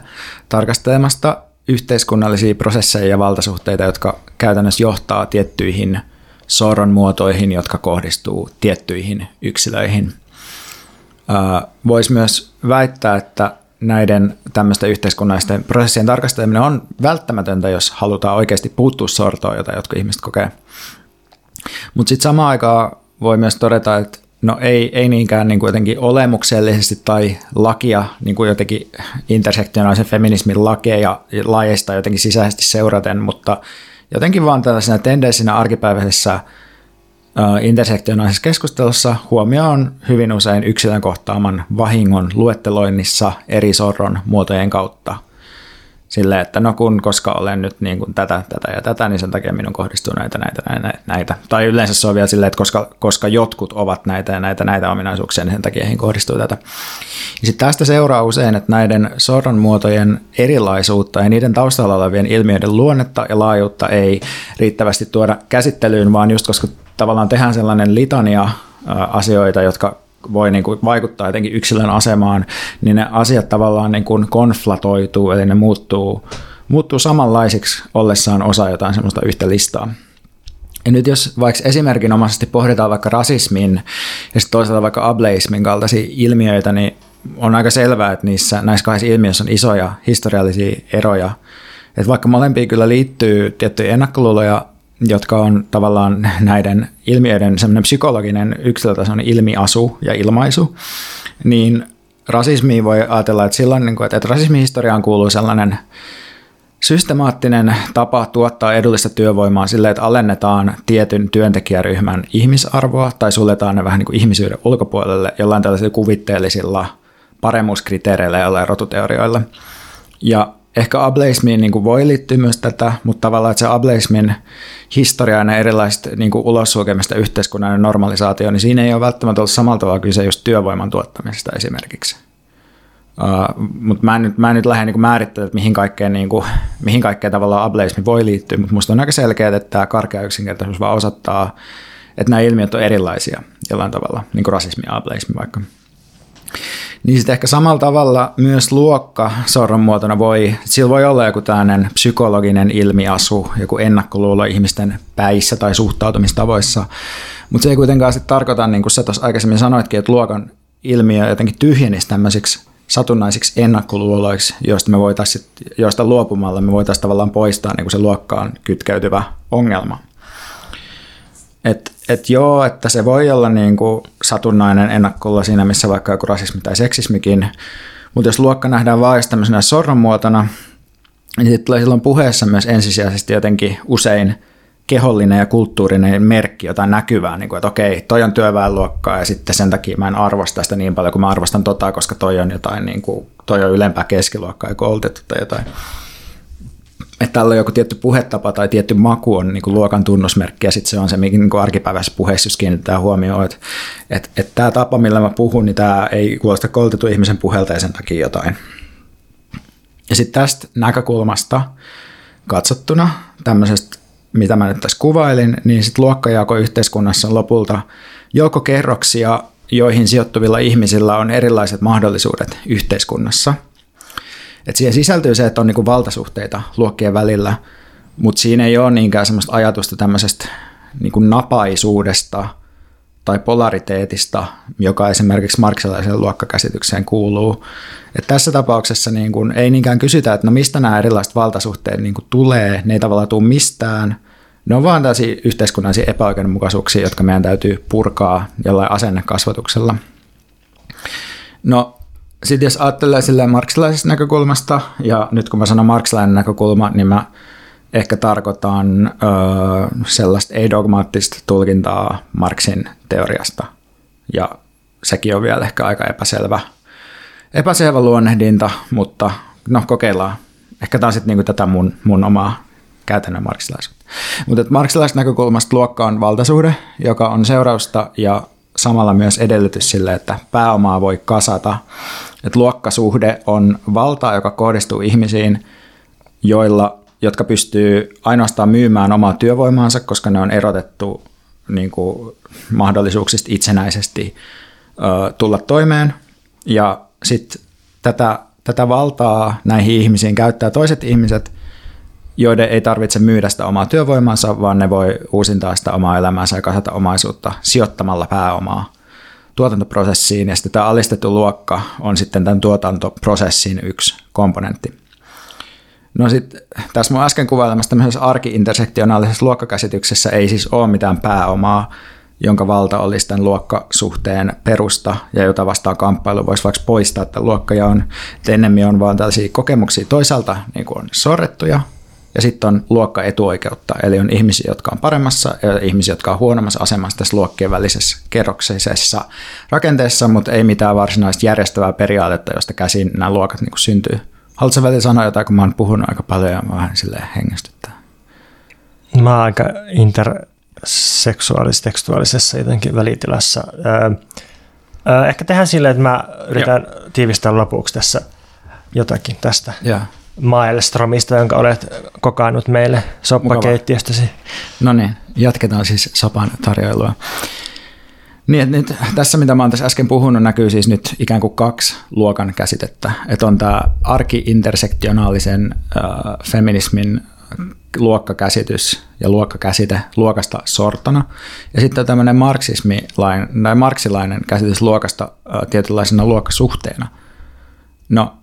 tarkastelemasta yhteiskunnallisia prosesseja ja valtasuhteita, jotka käytännössä johtaa tiettyihin sorron muotoihin, jotka kohdistuu tiettyihin yksilöihin. Voisi myös väittää, että näiden tämmöisten yhteiskunnallisten prosessien tarkasteleminen on välttämätöntä, jos halutaan oikeasti puuttua sortoon, jota jotkut ihmiset kokee. Mutta sitten samaan aikaan voi myös todeta, että No ei, ei niinkään niin jotenkin olemuksellisesti tai lakia, niin kuin jotenkin intersektionaalisen feminismin lakeja lajeista jotenkin sisäisesti seuraten, mutta jotenkin vaan tällaisena tendenssinä arkipäiväisessä intersektionaalisessa keskustelussa huomio on hyvin usein yksilön kohtaaman vahingon luetteloinnissa eri sorron muotojen kautta – silleen, että no kun koska olen nyt niin kuin tätä, tätä ja tätä, niin sen takia minun kohdistuu näitä, näitä, näitä, näitä. Tai yleensä se on vielä silleen, että koska, koska jotkut ovat näitä ja näitä, näitä ominaisuuksia, niin sen takia heihin kohdistuu tätä. Ja sitten tästä seuraa usein, että näiden sorron muotojen erilaisuutta ja niiden taustalla olevien ilmiöiden luonnetta ja laajuutta ei riittävästi tuoda käsittelyyn, vaan just koska tavallaan tehdään sellainen litania asioita, jotka voi niin kuin vaikuttaa jotenkin yksilön asemaan, niin ne asiat tavallaan niin kuin konflatoituu, eli ne muuttuu, muuttuu samanlaisiksi ollessaan osa jotain semmoista yhtä listaa. Ja nyt jos vaikka esimerkinomaisesti pohditaan vaikka rasismin ja sitten toisaalta vaikka ableismin kaltaisia ilmiöitä, niin on aika selvää, että niissä, näissä kahdessa ilmiöissä on isoja historiallisia eroja. Että vaikka molempiin kyllä liittyy tiettyjä ennakkoluuloja jotka on tavallaan näiden ilmiöiden semmoinen psykologinen yksilötason ilmiasu ja ilmaisu, niin rasismiin voi ajatella, että silloin, niin että rasismihistoriaan kuuluu sellainen systemaattinen tapa tuottaa edullista työvoimaa sille, että alennetaan tietyn työntekijäryhmän ihmisarvoa tai suljetaan ne vähän niin kuin ihmisyyden ulkopuolelle jollain tällaisilla kuvitteellisilla paremmuuskriteereillä ja rotuteorioilla. Ja ehkä ableismiin niin voi liittyä myös tätä, mutta tavallaan että se ableismin historia ja erilaiset niin ulossulkemista yhteiskunnan normalisaatio, niin siinä ei ole välttämättä ollut samalla tavalla kyse just työvoiman tuottamisesta esimerkiksi. Uh, mutta mä en nyt, mä en nyt lähde niin määrittämään, että mihin kaikkeen, niin kuin, mihin kaikkeen tavallaan ableismi voi liittyä, mutta musta on aika selkeää, että tämä karkea yksinkertaisuus vaan osoittaa, että nämä ilmiöt on erilaisia jollain tavalla, niin kuin rasismi ja ableismi vaikka. Niin sitten ehkä samalla tavalla myös luokka sorron muotona voi, sillä voi olla joku tämmöinen psykologinen ilmiasu, joku ennakkoluulo ihmisten päissä tai suhtautumistavoissa, mutta se ei kuitenkaan sitten tarkoita, niin kuin sä tuossa aikaisemmin sanoitkin, että luokan ilmiö jotenkin tyhjenisi tämmöisiksi satunnaisiksi ennakkoluuloiksi, joista, me joista luopumalla me voitaisiin tavallaan poistaa niin kuin se luokkaan kytkeytyvä ongelma. Et, et joo, että se voi olla niin kuin satunnainen ennakkolla siinä, missä vaikka joku rasismi tai seksismikin, mutta jos luokka nähdään vain tämmöisenä sorronmuotona, niin sitten tulee silloin puheessa myös ensisijaisesti jotenkin usein kehollinen ja kulttuurinen merkki, jotain näkyvää, niin kuin, että okei, toi on työväenluokkaa ja sitten sen takia mä en arvosta sitä niin paljon kuin mä arvostan tota, koska toi on jotain, niin kuin, toi on ylempää keskiluokkaa ja koulutettu tai jotain että tällä on joku tietty puhetapa tai tietty maku on niin kuin luokan tunnusmerkki ja sitten se on se, mikä niin arkipäiväisessä puheessa jos kiinnittää huomioon, että, että, että tämä tapa, millä mä puhun, niin tämä ei kuulosta koulutetun ihmisen puhelta ja sen takia jotain. Ja sitten tästä näkökulmasta katsottuna, tämmöisestä, mitä mä nyt tässä kuvailin, niin sitten luokkajako yhteiskunnassa on lopulta joko kerroksia, joihin sijoittuvilla ihmisillä on erilaiset mahdollisuudet yhteiskunnassa – et siihen sisältyy se, että on niinku valtasuhteita luokkien välillä, mutta siinä ei ole niinkään sellaista ajatusta tämmöisestä niinku napaisuudesta tai polariteetista, joka esimerkiksi marksilaisen luokkakäsitykseen kuuluu. Et tässä tapauksessa niin kun ei niinkään kysytä, että no mistä nämä erilaiset valtasuhteet niin tulee, ne ei tavallaan tule mistään. Ne on vaan tällaisia yhteiskunnallisia epäoikeudenmukaisuuksia, jotka meidän täytyy purkaa jollain asennekasvatuksella. No sitten jos ajattelee sille marksilaisesta näkökulmasta, ja nyt kun mä sanon marksilainen näkökulma, niin mä ehkä tarkoitan ö, sellaista ei-dogmaattista tulkintaa Marksin teoriasta. Ja sekin on vielä ehkä aika epäselvä, epäselvä luonnehdinta, mutta no kokeillaan. Ehkä tämä on sitten niinku tätä mun, mun omaa käytännön marksilaisuutta. Mutta marksilaisesta näkökulmasta luokka on valtasuhde, joka on seurausta ja samalla myös edellytys sille, että pääomaa voi kasata. Et luokkasuhde on valtaa, joka kohdistuu ihmisiin, joilla, jotka pystyy ainoastaan myymään omaa työvoimaansa, koska ne on erotettu niin kuin, mahdollisuuksista itsenäisesti ö, tulla toimeen. Ja sitten tätä, tätä valtaa näihin ihmisiin käyttää toiset ihmiset, joiden ei tarvitse myydä sitä omaa työvoimansa, vaan ne voi uusintaa sitä omaa elämäänsä ja kasata omaisuutta sijoittamalla pääomaa tuotantoprosessiin. Ja sitten tämä alistettu luokka on sitten tämän tuotantoprosessin yksi komponentti. No sitten tässä mun äsken kuvailemassa tämmöisessä arki-intersektionaalisessa luokkakäsityksessä ei siis ole mitään pääomaa, jonka valta olisi tämän luokkasuhteen perusta ja jota vastaan kamppailu voisi vaikka poistaa tämän luokkajaon. Ennemmin on vaan tällaisia kokemuksia toisaalta niin kuin on sorrettuja ja sitten on luokka etuoikeutta, eli on ihmisiä, jotka on paremmassa ja ihmisiä, jotka on huonommassa asemassa tässä luokkien välisessä kerroksisessa rakenteessa, mutta ei mitään varsinaista järjestävää periaatetta, josta käsin nämä luokat niin syntyy. Haluatko välillä sanoa jotain, kun mä oon puhunut aika paljon ja mä vähän silleen hengästyttää? Mä oon aika interseksuaalis-tekstuaalisessa jotenkin välitilassa. Öö, öö, ehkä tehdään silleen, että mä yritän Joo. tiivistää lopuksi tässä jotakin tästä. Yeah. Maelstromista, jonka olet kokannut meille soppakeittiöstäsi. No niin, jatketaan siis sopan tarjoilua. Niin, että nyt, tässä mitä mä oon tässä äsken puhunut, näkyy siis nyt ikään kuin kaksi luokan käsitettä. Että on tämä arki-intersektionaalisen äh, feminismin luokkakäsitys ja luokkakäsite luokasta sortona. Ja sitten tämmöinen marksismilainen, tai marksilainen käsitys luokasta äh, tietynlaisena luokkasuhteena. No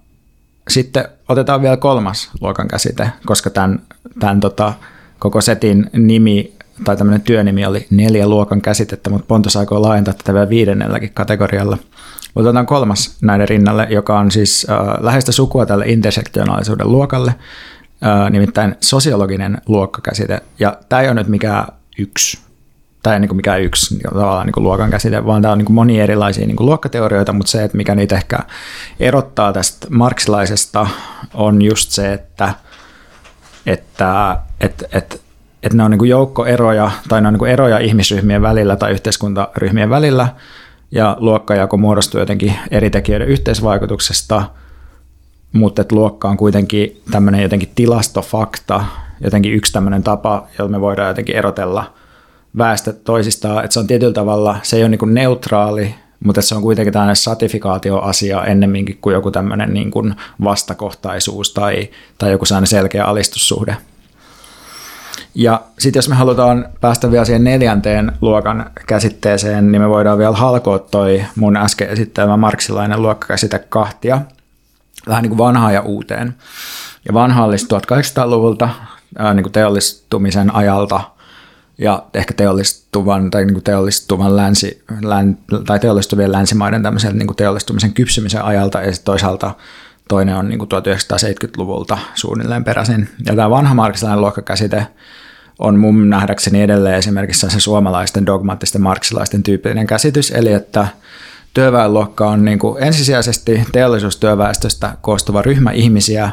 sitten otetaan vielä kolmas luokan käsite, koska tämän, tämän tota, koko setin nimi tai tämmöinen työnimi oli neljä luokan käsitettä, mutta Pontus aikoo laajentaa tätä vielä viidennelläkin kategorialla. Otetaan kolmas näiden rinnalle, joka on siis äh, läheistä sukua tälle intersektionaalisuuden luokalle, äh, nimittäin sosiologinen luokkakäsite. Ja tämä ei ole nyt mikään yksi ei niin mikään yksi niin tavallaan niin luokan käsite, vaan tämä on niin monia erilaisia niin luokkateorioita, mutta se, että mikä niitä ehkä erottaa tästä marksilaisesta, on just se, että, että, että, että, että ne on niin joukko eroja, tai ne on niin eroja ihmisryhmien välillä tai yhteiskuntaryhmien välillä, ja luokkajako muodostuu jotenkin eri tekijöiden yhteisvaikutuksesta, mutta että luokka on kuitenkin tämmöinen jotenkin tilastofakta, jotenkin yksi tämmöinen tapa, jolla me voidaan jotenkin erotella – väestö toisistaan, että se on tietyllä tavalla, se ei ole niin neutraali, mutta se on kuitenkin tämmöinen satifikaatioasia ennemminkin kuin joku tämmöinen niin kuin vastakohtaisuus tai, tai joku sellainen selkeä alistussuhde. Ja sitten jos me halutaan päästä vielä siihen neljänteen luokan käsitteeseen, niin me voidaan vielä halkoa toi mun äsken esittämä marksilainen luokkakäsite kahtia, vähän niin kuin vanhaa ja uuteen. Ja vanha olisi 1800-luvulta niin kuin teollistumisen ajalta – ja ehkä teollistuvan tai niin kuin teollistuvan länsi, län, tai teollistuvien länsimaiden tämmöisen niin kuin teollistumisen kypsymisen ajalta ja sitten toisaalta toinen on niin kuin 1970-luvulta suunnilleen peräisin. Ja tämä vanha marksilainen luokkakäsite on mun nähdäkseni edelleen esimerkiksi se suomalaisten dogmaattisten marksilaisten tyyppinen käsitys, eli että työväenluokka on niin kuin ensisijaisesti teollisuustyöväestöstä koostuva ryhmä ihmisiä,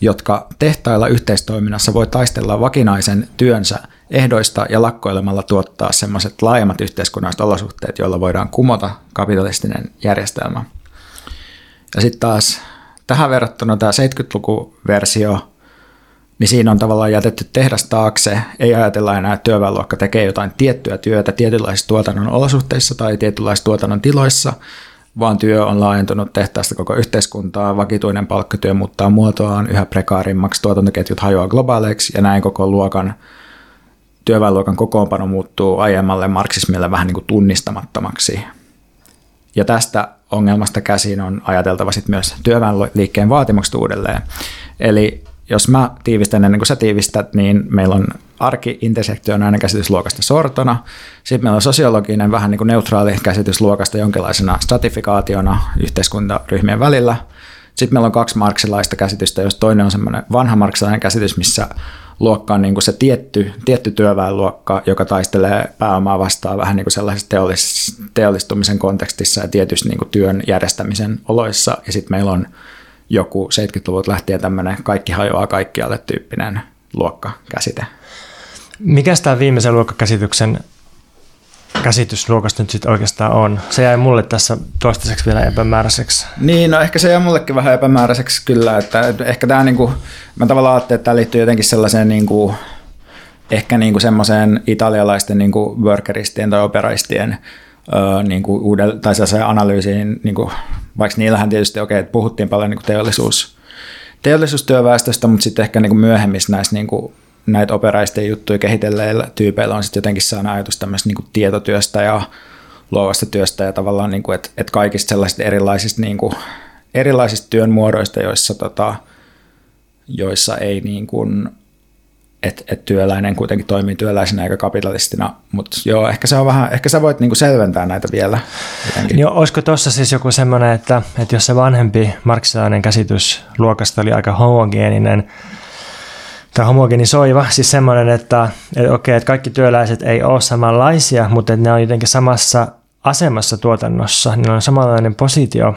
jotka tehtailla yhteistoiminnassa voi taistella vakinaisen työnsä ehdoista ja lakkoilemalla tuottaa semmoiset laajemmat yhteiskunnalliset olosuhteet, joilla voidaan kumota kapitalistinen järjestelmä. Ja sitten taas tähän verrattuna tämä 70-lukuversio, niin siinä on tavallaan jätetty tehdas taakse. Ei ajatella enää, että työväenluokka tekee jotain tiettyä työtä tietynlaisissa tuotannon olosuhteissa tai tietynlaisissa tuotannon tiloissa, vaan työ on laajentunut tehtaasta koko yhteiskuntaa, vakituinen palkkatyö muuttaa muotoaan yhä prekaarimmaksi, tuotantoketjut hajoaa globaaleiksi ja näin koko luokan työväenluokan kokoonpano muuttuu aiemmalle marksismille vähän niin kuin tunnistamattomaksi. Ja tästä ongelmasta käsin on ajateltava sitten myös työväenliikkeen vaatimukset uudelleen. Eli jos mä tiivistän ennen kuin sä tiivistät, niin meillä on arki intersektionaalinen käsitys luokasta sortona. Sitten meillä on sosiologinen vähän niin kuin neutraali käsitys luokasta jonkinlaisena stratifikaationa yhteiskuntaryhmien välillä. Sitten meillä on kaksi marksilaista käsitystä, jos toinen on semmoinen vanha marksilainen käsitys, missä luokka on niin kuin se tietty, tietty työväenluokka, joka taistelee pääomaa vastaan vähän niin kuin sellaisessa teollis, teollistumisen kontekstissa ja tietysti niin kuin työn järjestämisen oloissa. Ja sitten meillä on joku 70-luvulta lähtien tämmöinen kaikki hajoaa kaikkialle tyyppinen luokkakäsite. Mikä tämä viimeisen luokkakäsityksen käsitys luokasta nyt sitten oikeastaan on? Se jäi mulle tässä toistaiseksi vielä epämääräiseksi. Niin, no ehkä se jäi mullekin vähän epämääräiseksi kyllä, että ehkä tämä niinku, mä tavallaan ajattelin, että tämä liittyy jotenkin sellaiseen niinku, ehkä niinku semmoiseen italialaisten niinku workeristien tai operaistien öö, niinku uudel, tai sellaiseen analyysiin, niinku, vaikka niillähän tietysti okei, okay, puhuttiin paljon niinku teollisuus, teollisuustyöväestöstä, mutta sitten ehkä niinku myöhemmissä näissä niinku näitä operaisten juttuja kehitelleillä tyypeillä on sitten jotenkin saanut ajatus tämmöistä niin tietotyöstä ja luovasta työstä ja tavallaan, niin kuin, että, että kaikista sellaisista erilaisista, niin kuin, erilaisista työn muodoista, joissa, tota, joissa ei niin kuin, että et työläinen kuitenkin toimii työläisenä eikä kapitalistina, mutta joo, ehkä, se on vähän, ehkä sä voit niinku selventää näitä vielä. Jotenkin. Joo, olisiko tuossa siis joku semmoinen, että, että jos se vanhempi marksilainen käsitys luokasta oli aika homogeeninen, tai homogenisoiva, siis semmoinen, että, että okei, että kaikki työläiset ei ole samanlaisia, mutta että ne on jotenkin samassa asemassa tuotannossa, niillä on samanlainen positio,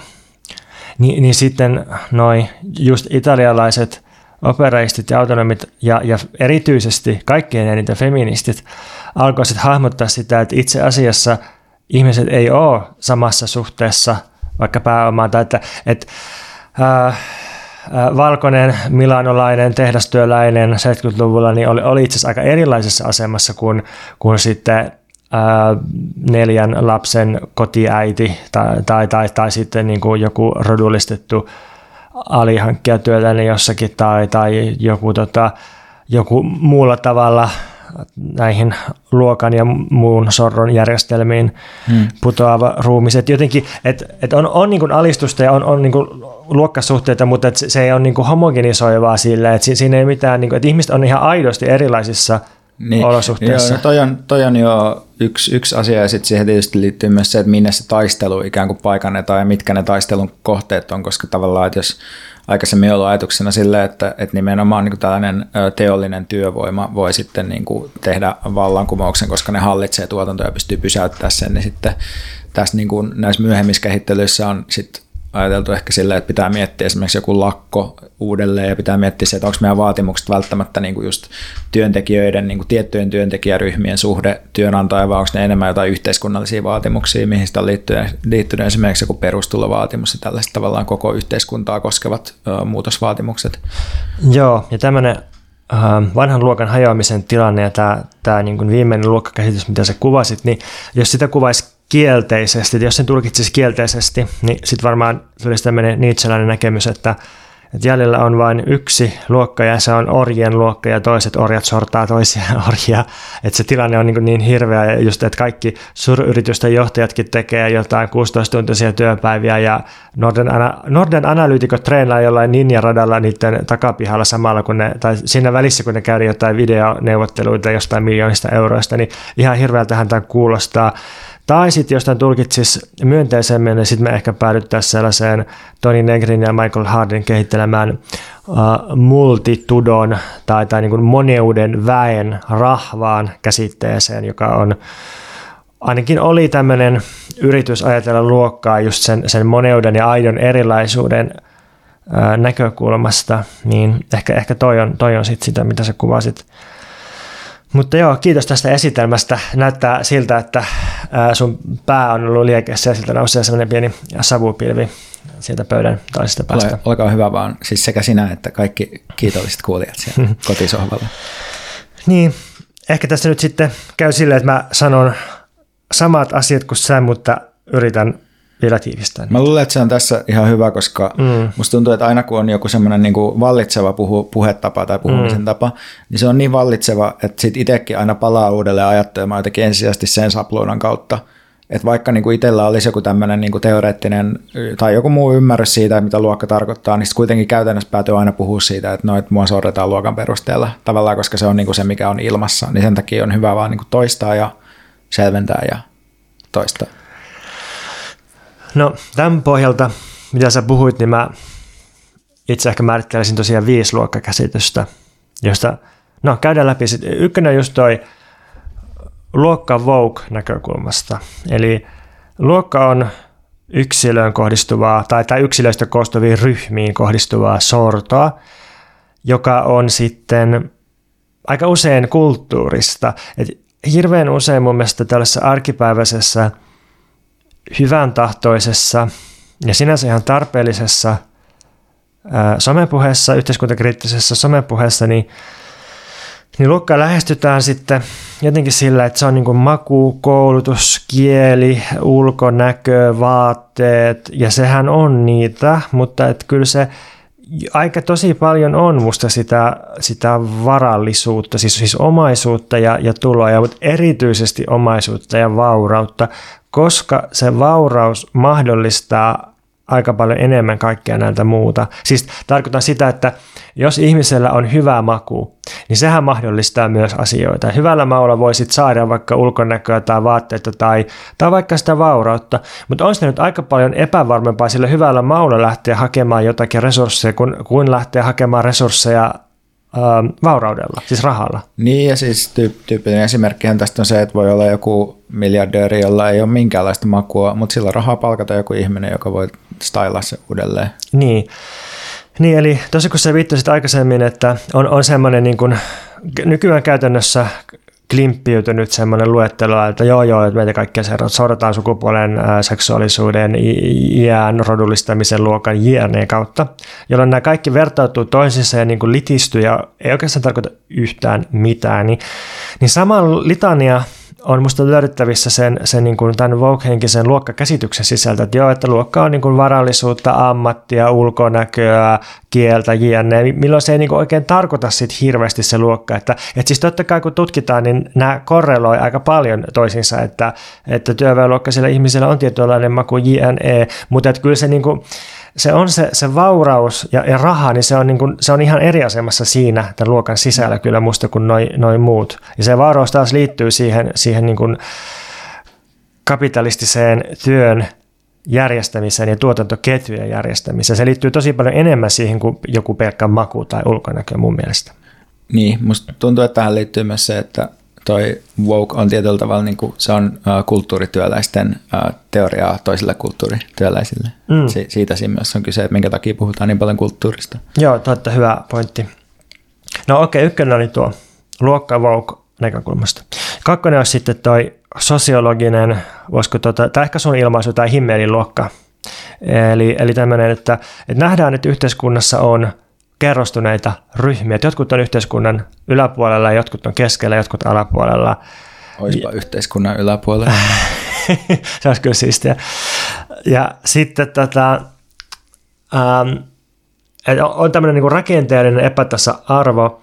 Ni, niin sitten noin just italialaiset operaistit ja autonomit ja, ja erityisesti kaikkien eniten feministit alkoivat hahmottaa sitä, että itse asiassa ihmiset ei ole samassa suhteessa vaikka pääomaan, tai että, että äh, valkoinen milanolainen tehdastyöläinen 70-luvulla niin oli, oli itse asiassa aika erilaisessa asemassa kuin, kuin sitten ää, neljän lapsen kotiäiti tai, tai, tai, tai sitten niin kuin joku rodullistettu alihankkijatyöläinen jossakin tai, tai joku, tota, joku muulla tavalla näihin luokan ja muun sorron järjestelmiin hmm. putoava ruumis. Et jotenkin, et, et on, on niin alistusta ja on, on niin luokkasuhteita, mutta et se ei ole niin homogenisoivaa sille, että siinä ei mitään, niin kuin, että ihmiset on ihan aidosti erilaisissa niin, olosuhteissa. Joo, no toi, on, toi on jo yksi, yksi asia ja sitten siihen tietysti liittyy myös se, että minne se taistelu ikään kuin paikannetaan ja mitkä ne taistelun kohteet on, koska tavallaan, että jos aikaisemmin ollut ajatuksena sille, että, että nimenomaan niin tällainen teollinen työvoima voi sitten niin kuin tehdä vallankumouksen, koska ne hallitsee tuotantoa ja pystyy pysäyttämään sen, niin sitten tässä niin kuin näissä myöhemmissä kehittelyissä on sitten ajateltu ehkä silleen, että pitää miettiä esimerkiksi joku lakko uudelleen ja pitää miettiä se, että onko meidän vaatimukset välttämättä niin kuin just työntekijöiden, niin kuin tiettyjen työntekijäryhmien suhde työnantaja vai onko ne enemmän jotain yhteiskunnallisia vaatimuksia, mihin sitä on liittynyt, liittynyt esimerkiksi joku perustulovaatimus ja tällaiset tavallaan koko yhteiskuntaa koskevat ö, muutosvaatimukset. Joo, ja tämmöinen vanhan luokan hajoamisen tilanne ja tämä, tämä niin kuin viimeinen luokkakäsitys, mitä sä kuvasit, niin jos sitä kuvaisi kielteisesti, jos sen tulkitsisi kielteisesti, niin sitten varmaan tulisi tämmöinen niitseläinen näkemys, että, että jäljellä on vain yksi luokka ja se on orjien luokka ja toiset orjat sortaa toisia orjia. Että se tilanne on niin, niin hirveä ja just, että kaikki suuryritysten johtajatkin tekee jotain 16-tuntisia työpäiviä ja Norden, Norden analyytikot treenaa jollain ninja-radalla niiden takapihalla samalla, kun ne, tai siinä välissä kun ne käydään jotain videoneuvotteluita jostain miljoonista euroista, niin ihan hirveältähän tämä kuulostaa. Tai sitten jos tämän tulkitsisi myönteisemmin, niin sitten me ehkä päädyttäisiin sellaiseen Tony Negrin ja Michael Hardin kehittelemään uh, multitudon tai, tai niin kuin moneuden väen rahvaan käsitteeseen, joka on ainakin oli tämmöinen yritys ajatella luokkaa just sen, sen moneuden ja aidon erilaisuuden uh, näkökulmasta, niin ehkä, ehkä toi on, toi on sit sitä, mitä sä kuvasit mutta joo, kiitos tästä esitelmästä. Näyttää siltä, että sun pää on ollut liekeissä ja siltä nousee sellainen pieni savupilvi sieltä pöydän toisesta päästä. Ole, olkaa hyvä vaan, siis sekä sinä että kaikki kiitolliset kuulijat siellä kotisohvalla. Niin, ehkä tässä nyt sitten käy silleen, että mä sanon samat asiat kuin sä, mutta yritän vielä tiivistää. Mä luulen, että se on tässä ihan hyvä, koska mm. musta tuntuu, että aina kun on joku semmoinen niin vallitseva puhu, puhetapa tai puhumisen mm. tapa, niin se on niin vallitseva, että sit itsekin aina palaa uudelleen ajattelemaan jotenkin ensisijaisesti sen sapluunan kautta. Että vaikka niin kuin itsellä olisi joku tämmöinen niin kuin teoreettinen tai joku muu ymmärrys siitä, mitä luokka tarkoittaa, niin kuitenkin käytännössä päätyy aina puhua siitä, että, no, että mua sorretaan luokan perusteella tavallaan, koska se on niin kuin se, mikä on ilmassa. Niin sen takia on hyvä vaan niin kuin toistaa ja selventää ja toistaa. No tämän pohjalta, mitä sä puhuit, niin mä itse ehkä määrittelisin tosiaan viisi luokkakäsitystä, josta, no käydään läpi. Sitten ykkönen on just toi luokka Vogue näkökulmasta. Eli luokka on yksilöön kohdistuvaa tai, tai yksilöistä koostuviin ryhmiin kohdistuvaa sortoa, joka on sitten aika usein kulttuurista. Et hirveän usein mun mielestä tällaisessa arkipäiväisessä, hyvän tahtoisessa ja sinänsä ihan tarpeellisessa somepuheessa, yhteiskuntakriittisessä somepuheessa, niin niin luokkaa lähestytään sitten jotenkin sillä, että se on niin kuin maku, koulutus, kieli, ulkonäkö, vaatteet, ja sehän on niitä, mutta että kyllä se aika tosi paljon on musta sitä, sitä varallisuutta, siis, siis omaisuutta ja, ja tuloja, mutta erityisesti omaisuutta ja vaurautta, koska se vauraus mahdollistaa aika paljon enemmän kaikkea näitä muuta. Siis tarkoitan sitä, että jos ihmisellä on hyvä maku, niin sehän mahdollistaa myös asioita. Hyvällä maulla voisit saada vaikka ulkonäköä tai vaatteita tai, tai vaikka sitä vaurautta, mutta on se nyt aika paljon epävarmempaa sillä hyvällä maulla lähteä hakemaan jotakin resursseja, kun, kuin lähteä hakemaan resursseja vauraudella, siis rahalla. Niin ja siis tyyp- tyyppinen esimerkkihän tästä on se, että voi olla joku miljardööri, jolla ei ole minkäänlaista makua, mutta sillä rahaa palkata joku ihminen, joka voi stylaa se uudelleen. Niin. Niin, eli tosi kun sä viittasit aikaisemmin, että on, on semmoinen niin kuin, nykyään käytännössä klimppiytynyt semmoinen luettelo, että joo joo, että meitä kaikkia sorrataan sukupuolen, seksuaalisuuden, iän, rodullistamisen, luokan, jne. kautta, jolloin nämä kaikki vertautuu toisiinsa ja niin kuin litistyy ja ei oikeastaan tarkoita yhtään mitään. Niin, niin sama litania on musta löydettävissä sen, sen niin kuin tämän Vogue-henkisen luokkakäsityksen sisältä, että joo, että luokka on niin kuin varallisuutta, ammattia, ulkonäköä, kieltä, jne, milloin se ei niin kuin oikein tarkoita sit hirveästi se luokka, että, että siis totta kai kun tutkitaan, niin nämä korreloi aika paljon toisiinsa, että, että työväenluokkaisilla ihmisillä on tietynlainen maku jne, mutta että kyllä se niin kuin, se on se, se vauraus ja, ja raha, niin se on, niin kuin, se on ihan eri asemassa siinä tämän luokan sisällä kyllä musta kuin noin noi muut. Ja se vauraus taas liittyy siihen, siihen niin kuin kapitalistiseen työn järjestämiseen ja tuotantoketjujen järjestämiseen. Se liittyy tosi paljon enemmän siihen kuin joku pelkkä maku tai ulkonäkö mun mielestä. Niin, musta tuntuu, että tähän liittyy myös se, että toi woke on tietyllä tavalla, niin kuin, se on uh, kulttuurityöläisten uh, teoriaa toisille kulttuurityöläisille. Mm. Si- siitä siinä myös on kyse, että minkä takia puhutaan niin paljon kulttuurista. Joo, totta, hyvä pointti. No okei, okay, ykkönen oli tuo luokka woke näkökulmasta. Kakkonen olisi sitten toi sosiologinen, voisiko tota, tai ehkä sun ilmaisu tai himmeliluokka. Eli, eli tämmöinen, että, että nähdään, että yhteiskunnassa on – kerrostuneita ryhmiä. Jotkut on yhteiskunnan yläpuolella, jotkut on keskellä, jotkut alapuolella. Olisipa ja, yhteiskunnan yläpuolella. se olisi kyllä siistiä. Ja sitten tätä, ähm, on tämmöinen niin rakenteellinen epätasa-arvo,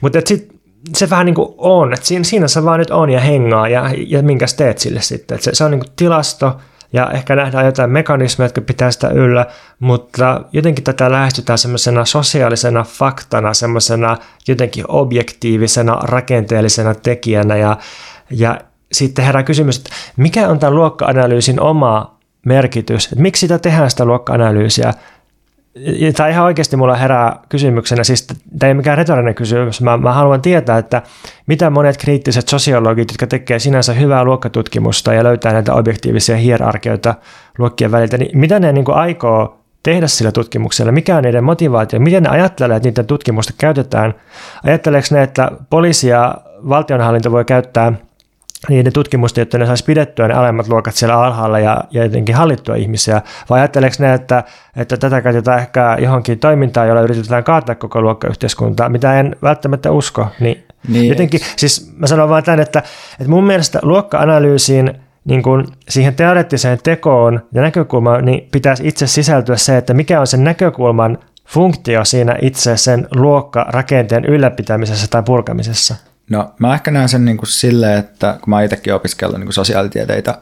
mutta sit, se vähän niin kuin on, että siinä, siinä se vaan nyt on ja hengaa ja, ja minkä teet sille sitten. Et se, se on niin kuin tilasto, ja ehkä nähdään jotain mekanismeja, jotka pitää sitä yllä, mutta jotenkin tätä lähestytään semmoisena sosiaalisena faktana, semmoisena jotenkin objektiivisena, rakenteellisena tekijänä. Ja, ja sitten herää kysymys, että mikä on tämän luokka-analyysin oma merkitys, että miksi sitä tehdään sitä luokka-analyysiä, Tämä ihan oikeasti mulla herää kysymyksenä, siis tämä ei mikään retorinen kysymys, mä, mä haluan tietää, että mitä monet kriittiset sosiologit, jotka tekee sinänsä hyvää luokkatutkimusta ja löytää näitä objektiivisia hierarkioita luokkien väliltä, niin mitä ne niin aikoo tehdä sillä tutkimuksella, mikä on niiden motivaatio, miten ne ajattelee, että niiden tutkimusta käytetään. Ajatteleeko ne, että poliisi ja valtionhallinto voi käyttää – niiden tutkimusta, jotta ne saisi pidettyä ne alemmat luokat siellä alhaalla ja, ja jotenkin hallittua ihmisiä, vai ajatteleeko ne, että, että tätä käytetään ehkä johonkin toimintaan, jolla yritetään kaataa koko luokkayhteiskuntaa, mitä en välttämättä usko, niin, niin. jotenkin, siis mä sanon vaan tämän, että, että mun mielestä luokka-analyysiin niin kuin siihen teoreettiseen tekoon ja näkökulmaan niin pitäisi itse sisältyä se, että mikä on sen näkökulman funktio siinä itse sen luokkarakenteen ylläpitämisessä tai purkamisessa. No mä ehkä näen sen niin kuin silleen, että kun mä itsekin opiskellut niin kuin sosiaalitieteitä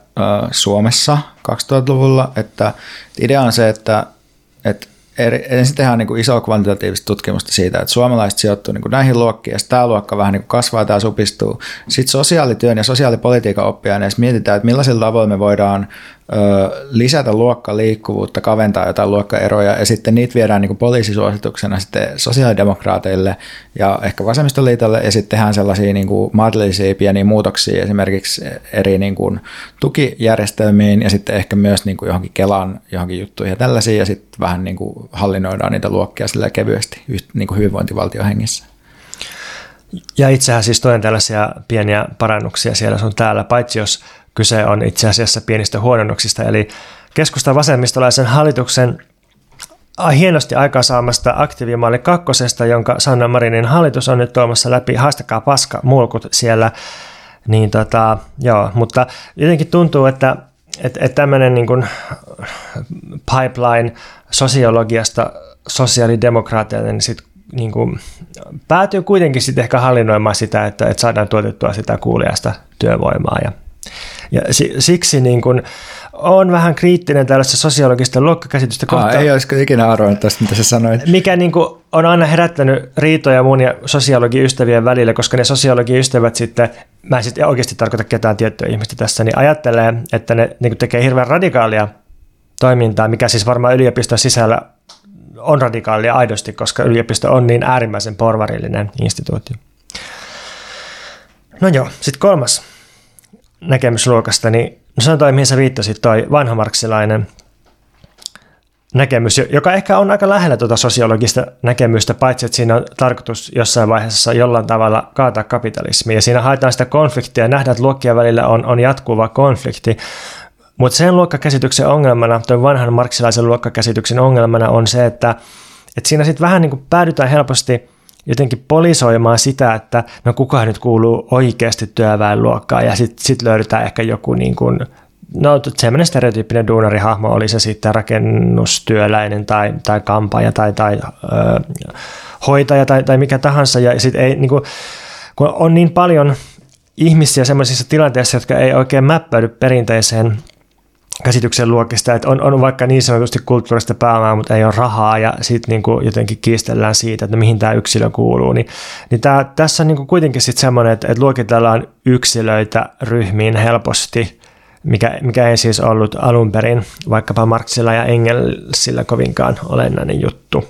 Suomessa 2000-luvulla, että idea on se, että, että eri, ensin tehdään niin kuin isoa kvantitatiivista tutkimusta siitä, että suomalaiset sijoittuu niin kuin näihin luokkiin, ja tämä luokka vähän niin kuin kasvaa ja supistuu. Sitten sosiaalityön ja sosiaalipolitiikan oppiaineissa mietitään, että millaisilla tavoin me voidaan lisätä luokkaliikkuvuutta, kaventaa jotain luokkaeroja ja sitten niitä viedään niin kuin poliisisuosituksena sitten sosiaalidemokraateille ja ehkä vasemmistoliitolle ja sitten tehdään sellaisia niin kuin pieniä muutoksia esimerkiksi eri niin kuin tukijärjestelmiin ja sitten ehkä myös niin kuin johonkin Kelan johonkin juttuihin ja tällaisia ja sitten vähän niin kuin hallinnoidaan niitä luokkia sillä kevyesti niin kuin hyvinvointivaltiohengissä. Ja itsehän siis toin tällaisia pieniä parannuksia siellä sun täällä, paitsi jos kyse on itse asiassa pienistä huononnuksista, eli keskustan vasemmistolaisen hallituksen hienosti aikaansaamasta aktiivimalli kakkosesta, jonka Sanna Marinin hallitus on nyt tuomassa läpi. Haastakaa paska mulkut siellä. Niin tota, joo, mutta jotenkin tuntuu, että että et tämmöinen niin pipeline sosiologiasta sosiaalidemokraateille, niin sit niin kuin, päätyy kuitenkin sitten ehkä hallinnoimaan sitä, että, että saadaan tuotettua sitä kuulijasta työvoimaa. Ja, ja siksi niin kuin, on vähän kriittinen tällaista sosiologista luokkakäsitystä kohtaan. Ei olisiko ikinä arvoin tästä, mitä sä sanoit. Mikä niin kuin, on aina herättänyt riitoja mun ja sosiologiystävien välillä, koska ne sosiologiystävät sitten, mä en sitten oikeasti tarkoita ketään tiettyä ihmistä tässä, niin ajattelee, että ne niin tekee hirveän radikaalia toimintaa, mikä siis varmaan yliopiston sisällä on radikaalia aidosti, koska yliopisto on niin äärimmäisen porvarillinen instituutio. No joo, sitten kolmas näkemys luokasta, niin no toi, mihin sä viittasit, toi vanhamarksilainen näkemys, joka ehkä on aika lähellä tuota sosiologista näkemystä, paitsi että siinä on tarkoitus jossain vaiheessa jollain tavalla kaataa kapitalismia. Ja siinä haetaan sitä konfliktia nähdään, että luokkien välillä on, on jatkuva konflikti. Mutta sen luokkakäsityksen ongelmana, tuon vanhan marksilaisen luokkakäsityksen ongelmana on se, että, että siinä sitten vähän niin kuin päädytään helposti jotenkin polisoimaan sitä, että no kuka nyt kuuluu oikeasti työväenluokkaan ja sitten sit löydetään ehkä joku niin kuin, no semmoinen stereotyyppinen duunarihahmo, oli se sitten rakennustyöläinen tai, tai kampaaja tai, tai ö, hoitaja tai, tai mikä tahansa. Ja sitten ei niin kuin, kun on niin paljon ihmisiä semmoisissa tilanteissa, jotka ei oikein mäppäydy perinteiseen käsityksen luokista, että on, on vaikka niin sanotusti kulttuurista pääomaa, mutta ei ole rahaa ja sitten niin jotenkin kiistellään siitä, että mihin tämä yksilö kuuluu. Niin, niin tää, tässä on niin kuitenkin sitten semmoinen, että, että luokitellaan yksilöitä ryhmiin helposti, mikä, mikä ei siis ollut alun perin vaikkapa Marksilla ja Engelsillä kovinkaan olennainen juttu.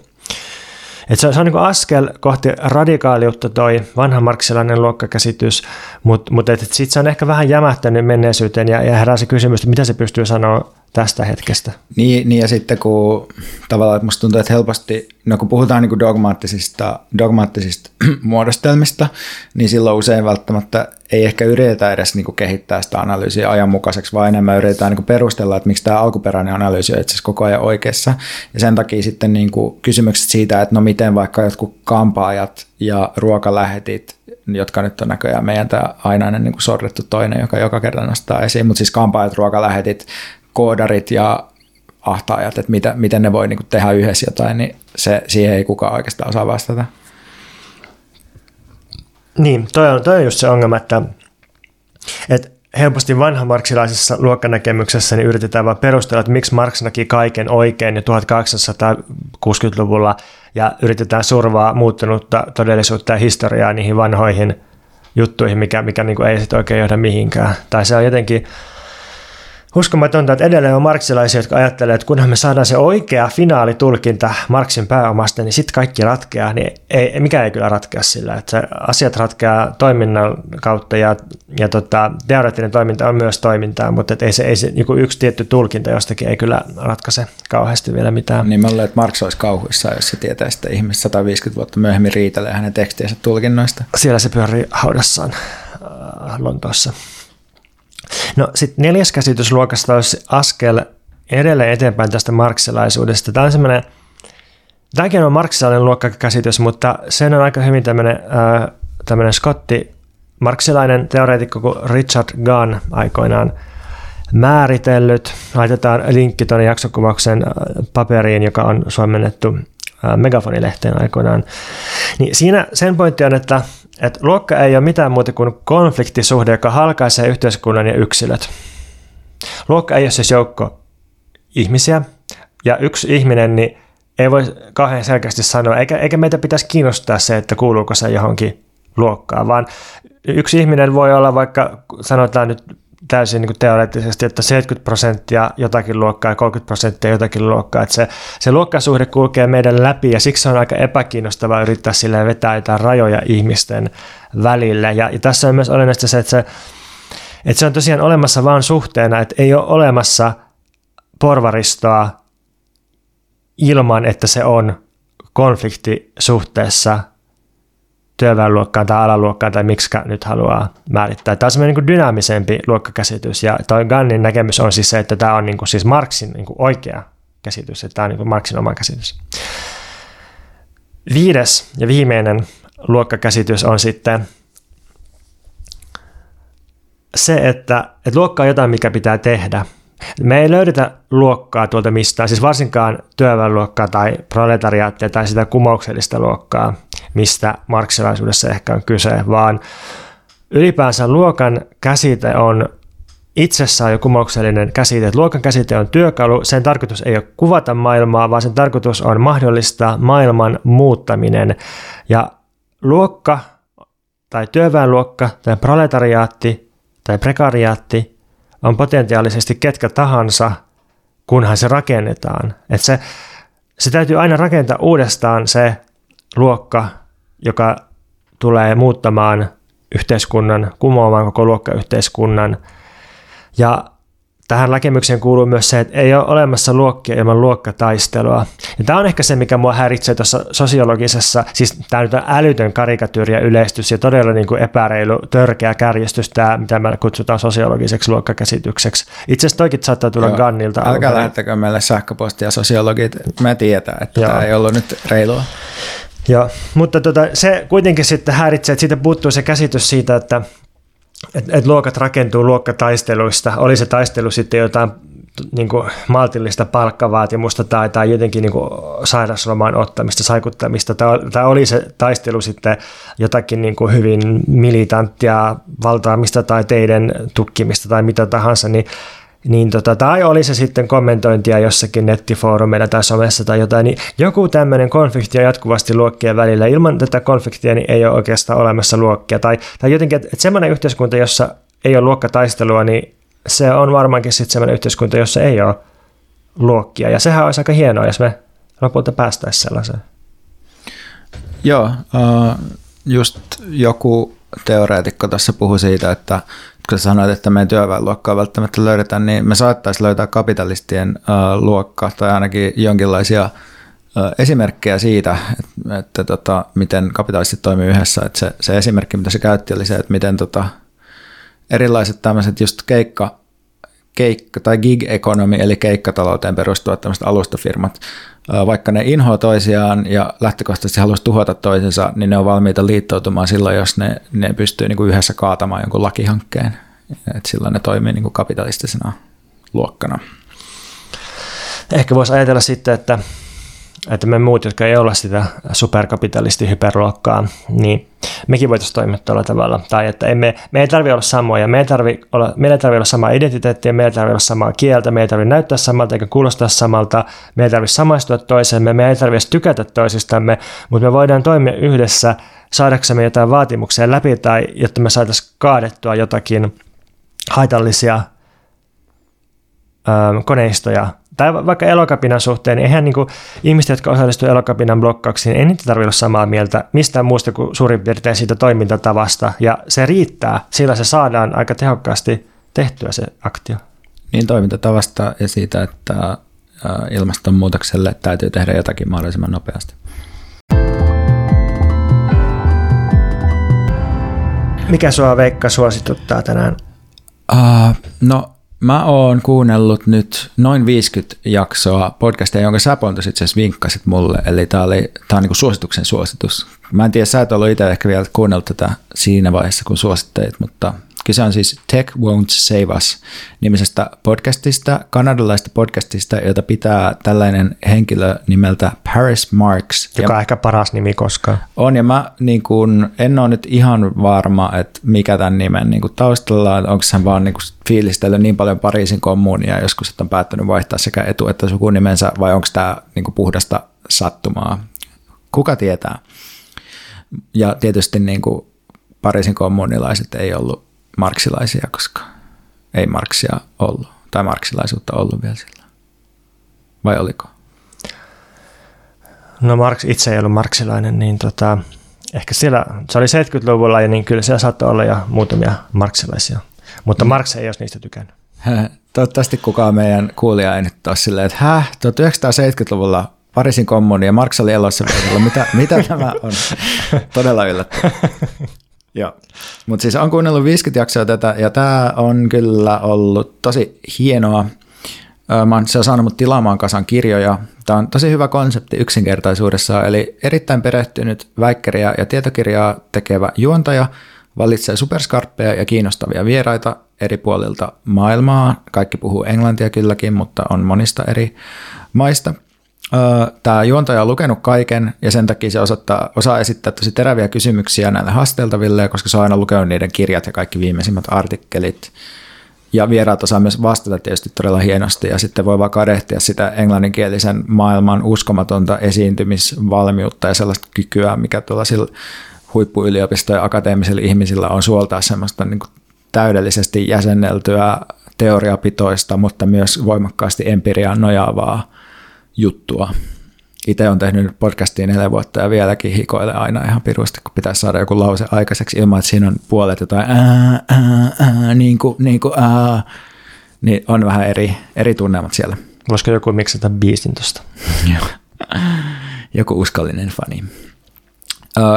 Et se on, se on niin askel kohti radikaaliutta toi vanha marksilainen luokkakäsitys, mutta mut, sitten se on ehkä vähän jämähtänyt menneisyyteen ja, ja herää se kysymys, että mitä se pystyy sanoa tästä hetkestä. Niin, niin ja sitten kun tavallaan että musta tuntuu, että helposti, no kun puhutaan niin dogmaattisista, dogmaattisista muodostelmista, niin silloin usein välttämättä ei ehkä yritetä edes niin kehittää sitä analyysiä ajanmukaiseksi, vaan enemmän yritetään niin perustella, että miksi tämä alkuperäinen analyysi on itse asiassa koko ajan oikeassa. Ja sen takia sitten niin kysymykset siitä, että no miten vaikka jotkut kampaajat ja ruokalähetit jotka nyt on näköjään meidän tämä ainainen niin sorrettu toinen, joka joka kerta nostaa esiin, mutta siis kampaajat, ruokalähetit, koodarit ja ahtaajat, että mitä, miten ne voi niin tehdä yhdessä jotain, niin se, siihen ei kukaan oikeastaan osaa vastata. Niin, toi on, toi on just se ongelma, että, että helposti vanhamarksilaisessa luokkanäkemyksessä niin yritetään vain perustella, että miksi Marx näki kaiken oikein jo 1860-luvulla ja yritetään survaa muuttunutta todellisuutta ja historiaa niihin vanhoihin juttuihin, mikä, mikä niin kuin ei sitten oikein johda mihinkään. Tai se on jotenkin uskomatonta, että edelleen on marksilaisia, jotka ajattelee, että kunhan me saadaan se oikea finaalitulkinta Marksin pääomasta, niin sitten kaikki ratkeaa, niin ei, mikä ei kyllä ratkea sillä. Että asiat ratkeaa toiminnan kautta ja, ja tota, teoreettinen toiminta on myös toimintaa, mutta ei se, ei se joku yksi tietty tulkinta jostakin ei kyllä ratkaise kauheasti vielä mitään. Niin mä luulen, että Marx olisi kauhuissa, jos se tietää, että ihmiset 150 vuotta myöhemmin riitelee hänen tekstiensä tulkinnoista. Siellä se pyörii haudassaan äh, Lontoossa. No sitten neljäs käsitysluokasta olisi askel edelleen eteenpäin tästä marksilaisuudesta. Tämä on semmoinen, tämäkin on marksilainen luokkakäsitys, mutta sen on aika hyvin tämmöinen, äh, tämmöinen skotti, marksilainen teoreetikko kuin Richard Gunn aikoinaan määritellyt. Laitetaan linkki tuonne jaksokuvauksen paperiin, joka on suomennettu megafonilehteen aikoinaan. Niin siinä sen pointti on, että että luokka ei ole mitään muuta kuin konfliktisuhde, joka halkaisee yhteiskunnan ja yksilöt. Luokka ei ole siis joukko ihmisiä, ja yksi ihminen niin ei voi kauhean selkeästi sanoa, eikä, eikä meitä pitäisi kiinnostaa se, että kuuluuko se johonkin luokkaan, vaan yksi ihminen voi olla vaikka, sanotaan nyt täysin niin kuin teoreettisesti, että 70 prosenttia jotakin luokkaa ja 30 prosenttia jotakin luokkaa. Että se, se luokkasuhde kulkee meidän läpi ja siksi on aika epäkiinnostavaa yrittää sille vetää jotain rajoja ihmisten välille. Ja, ja tässä on myös olennaista se, että se, että se on tosiaan olemassa vain suhteena, että ei ole olemassa porvaristoa ilman, että se on konfliktisuhteessa työväenluokkaan tai alaluokkaan tai miksi nyt haluaa määrittää. Tämä on semmoinen niin dynaamisempi luokkakäsitys ja toi Gannin näkemys on siis se, että tämä on niin kuin siis Marxin niin kuin oikea käsitys, että tämä on niin kuin Marxin oma käsitys. Viides ja viimeinen luokkakäsitys on sitten se, että, että luokka on jotain, mikä pitää tehdä. Me ei löydetä luokkaa tuolta mistään, siis varsinkaan työväenluokkaa tai proletariaattia tai sitä kumouksellista luokkaa, mistä marksilaisuudessa ehkä on kyse, vaan ylipäänsä luokan käsite on itsessään jo kumouksellinen käsite. Että luokan käsite on työkalu, sen tarkoitus ei ole kuvata maailmaa, vaan sen tarkoitus on mahdollistaa maailman muuttaminen. Ja luokka tai työväenluokka tai proletariaatti tai prekariaatti on potentiaalisesti ketkä tahansa, kunhan se rakennetaan. Että se, se täytyy aina rakentaa uudestaan se luokka, joka tulee muuttamaan yhteiskunnan, kumoamaan koko luokkayhteiskunnan. Ja tähän näkemykseen kuuluu myös se, että ei ole olemassa luokkia ilman luokkataistelua. Ja tämä on ehkä se, mikä mua häiritsee tuossa sosiologisessa, siis tämä nyt on älytön karikatyyri ja yleistys ja todella niin kuin epäreilu, törkeä kärjestys, tämä, mitä me kutsutaan sosiologiseksi luokkakäsitykseksi. Itse asiassa toikin saattaa tulla Joo, Gannilta. Älkää lähettäkö meille sähköpostia sosiologit, me tietää, että Joo. tämä ei ollut nyt reilua. Joo, mutta tota, se kuitenkin sitten häiritsee, että siitä puuttuu se käsitys siitä, että et, et luokat rakentuu luokkataisteluista, oli se taistelu sitten jotain niin kuin maltillista palkkavaatimusta tai, tai jotenkin niin kuin sairausloman ottamista, saikuttamista, tai oli se taistelu sitten jotakin niin kuin hyvin militanttia valtaamista tai teidän tukkimista tai mitä tahansa, niin niin tota, tai oli se sitten kommentointia jossakin nettifoorumeilla tai somessa tai jotain, niin joku tämmöinen konflikti on jatkuvasti luokkien välillä. Ilman tätä konfliktia niin ei ole oikeastaan olemassa luokkia. Tai, tai jotenkin, että, että semmoinen yhteiskunta, jossa ei ole luokkataistelua, niin se on varmaankin sitten semmoinen yhteiskunta, jossa ei ole luokkia. Ja sehän olisi aika hienoa, jos me lopulta päästäisiin sellaiseen. Joo, uh, just joku teoreetikko tässä puhui siitä, että kun sanoit, että meidän työväenluokkaa välttämättä löydetään, niin me saattaisi löytää kapitalistien uh, luokka tai ainakin jonkinlaisia esimerkkejä siitä, että, että tota, miten kapitalistit toimii yhdessä. Että se, se esimerkki, mitä se käytti, oli se, että miten tota, erilaiset tämmöiset just keikka, keikka tai gig economy, eli keikkatalouteen perustuvat tämmöiset alustafirmat, vaikka ne inhoa toisiaan ja lähtökohtaisesti haluaisi tuhota toisensa, niin ne on valmiita liittoutumaan silloin, jos ne, ne pystyy niin kuin yhdessä kaatamaan jonkun lakihankkeen. Et silloin ne toimii niin kuin kapitalistisena luokkana. Ehkä voisi ajatella sitten, että että me muut, jotka ei olla sitä superkapitalisti hyperluokkaa, niin mekin voitaisiin toimia tällä tavalla. Tai että emme, me ei tarvitse olla samoja, me ei tarvi olla, meillä ei tarvitse olla samaa identiteettiä, meillä ei tarvitse olla samaa kieltä, me ei tarvitse näyttää samalta eikä kuulostaa samalta, me ei tarvitse samaistua toisemme, me ei tarvitse tykätä toisistamme, mutta me voidaan toimia yhdessä saadaksemme jotain vaatimuksia läpi tai jotta me saataisiin kaadettua jotakin haitallisia koneistoja tai vaikka elokapinan suhteen, niin eihän niin kuin, ihmiset, jotka osallistuvat elokapinan blokkauksiin, ei niitä tarvitse olla samaa mieltä mistään muusta kuin suurin piirtein siitä toimintatavasta, ja se riittää, sillä se saadaan aika tehokkaasti tehtyä se aktio. Niin toimintatavasta ja siitä, että ilmastonmuutokselle täytyy tehdä jotakin mahdollisimman nopeasti. Mikä sua Veikka suosituttaa tänään? Uh, no Mä oon kuunnellut nyt noin 50 jaksoa podcastia, jonka sä Pontus itse asiassa vinkkasit mulle. Eli tää, oli, tää on niinku suosituksen suositus. Mä en tiedä, sä et ollut itse ehkä vielä kuunnellut tätä siinä vaiheessa, kun suosittelit, mutta Kyse on siis Tech Won't Save Us nimisestä podcastista, kanadalaista podcastista, jota pitää tällainen henkilö nimeltä Paris Marks. Joka on ehkä paras nimi koskaan. On, ja mä niin kun, en ole nyt ihan varma, että mikä tämän nimen niin kun taustalla on. Onko hän vaan niin fiilistellyt niin paljon Pariisin kommunia joskus, että on päättänyt vaihtaa sekä etu- että sukunimensä, vai onko tämä niin puhdasta sattumaa? Kuka tietää? Ja tietysti niin kuin Pariisin kommunilaiset ei ollut marksilaisia, koska ei marksia ollut, tai marksilaisuutta ollut vielä sillä. Vai oliko? No Marx itse ei ollut marksilainen, niin tota, ehkä siellä, se oli 70-luvulla ja niin kyllä siellä saattoi olla jo muutamia marksilaisia. Mutta mm. Marx ei olisi niistä tykännyt. Toivottavasti kukaan meidän kuulija ei nyt ole silleen, että häh, 1970-luvulla Pariisin kommuni ja Marks oli elossa mitä, mitä tämä on? Todella yllättävää. Joo, mutta siis on kuunnellut 50 jaksoa tätä ja tämä on kyllä ollut tosi hienoa. Mä oon, saanut mut tilaamaan kasan kirjoja. Tämä on tosi hyvä konsepti yksinkertaisuudessa, eli erittäin perehtynyt väikkeriä ja tietokirjaa tekevä juontaja valitsee superskarppeja ja kiinnostavia vieraita eri puolilta maailmaa. Kaikki puhuu englantia kylläkin, mutta on monista eri maista. Tämä juontaja on lukenut kaiken ja sen takia se osoittaa, osaa esittää tosi teräviä kysymyksiä näille haasteltaville, koska se on aina lukenut niiden kirjat ja kaikki viimeisimmät artikkelit. Ja vieraat osaa myös vastata tietysti todella hienosti ja sitten voi vaan kadehtia sitä englanninkielisen maailman uskomatonta esiintymisvalmiutta ja sellaista kykyä, mikä tuolla sillä huippuyliopistojen ja akateemisilla ihmisillä on suoltaa semmoista niin täydellisesti jäsenneltyä teoriapitoista, mutta myös voimakkaasti empiriaan nojaavaa juttua. Itse on tehnyt podcastiin neljä vuotta ja vieläkin hikoile aina ihan pirusti, kun pitäisi saada joku lause aikaiseksi ilman, että siinä on puolet jotain ää, ää, ää, niin kuin, niin kuin ää, niin on vähän eri, eri tunnelmat siellä. Voisiko joku miksata biisin tuosta? joku uskallinen fani.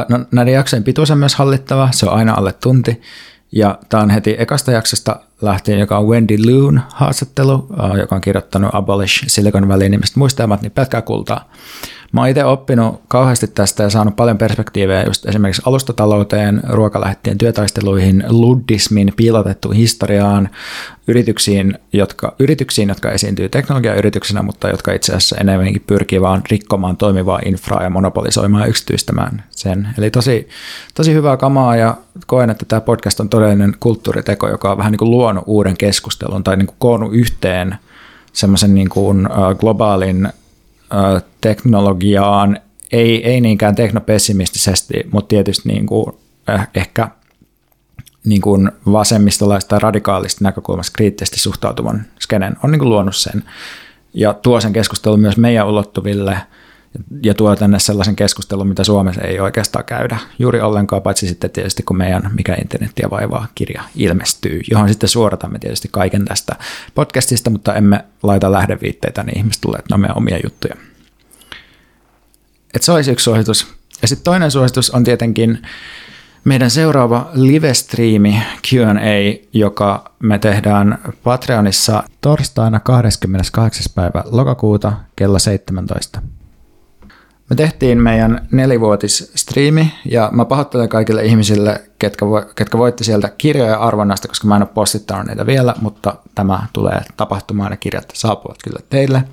No, näiden jaksojen pituus on myös hallittava, se on aina alle tunti. Ja tämä on heti ekasta jaksosta lähtien, joka on Wendy Loon haastattelu, joka on kirjoittanut Abolish Silicon Valley nimestä muistajamat, niin pelkkää kultaa. Mä oon itse oppinut kauheasti tästä ja saanut paljon perspektiivejä just esimerkiksi alustatalouteen, ruokalähettien työtaisteluihin, luddismin piilotettuun historiaan, yrityksiin jotka, yrityksiin, jotka esiintyy teknologiayrityksenä, mutta jotka itse asiassa enemmänkin pyrkii vaan rikkomaan toimivaa infraa ja monopolisoimaan ja yksityistämään sen. Eli tosi, tosi hyvää kamaa ja koen, että tämä podcast on todellinen kulttuuriteko, joka on vähän niin kuin luonut uuden keskustelun tai niin kuin koonnut yhteen semmoisen niin kuin globaalin teknologiaan, ei, ei niinkään teknopessimistisesti, mutta tietysti niin kuin, eh, ehkä niin kuin vasemmistolaista tai radikaalista näkökulmasta kriittisesti suhtautuvan skenen on niin kuin luonut sen ja tuo sen keskustelun myös meidän ulottuville ja tuo tänne sellaisen keskustelun, mitä Suomessa ei oikeastaan käydä juuri ollenkaan, paitsi sitten tietysti kun meidän Mikä internettiä vaivaa kirja ilmestyy, johon sitten suoratamme tietysti kaiken tästä podcastista, mutta emme laita lähdeviitteitä, niin ihmiset tulee, että ne on meidän omia juttuja. Et se olisi yksi suositus. Ja sitten toinen suositus on tietenkin meidän seuraava live-striimi Q&A, joka me tehdään Patreonissa torstaina 28. päivä lokakuuta kello 17. Me tehtiin meidän nelivuotisstriimi ja mä pahoittelen kaikille ihmisille, ketkä, vo, ketkä voitte sieltä kirjoja arvonnasta, koska mä en ole postittanut niitä vielä, mutta tämä tulee tapahtumaan ja kirjat saapuvat kyllä teille.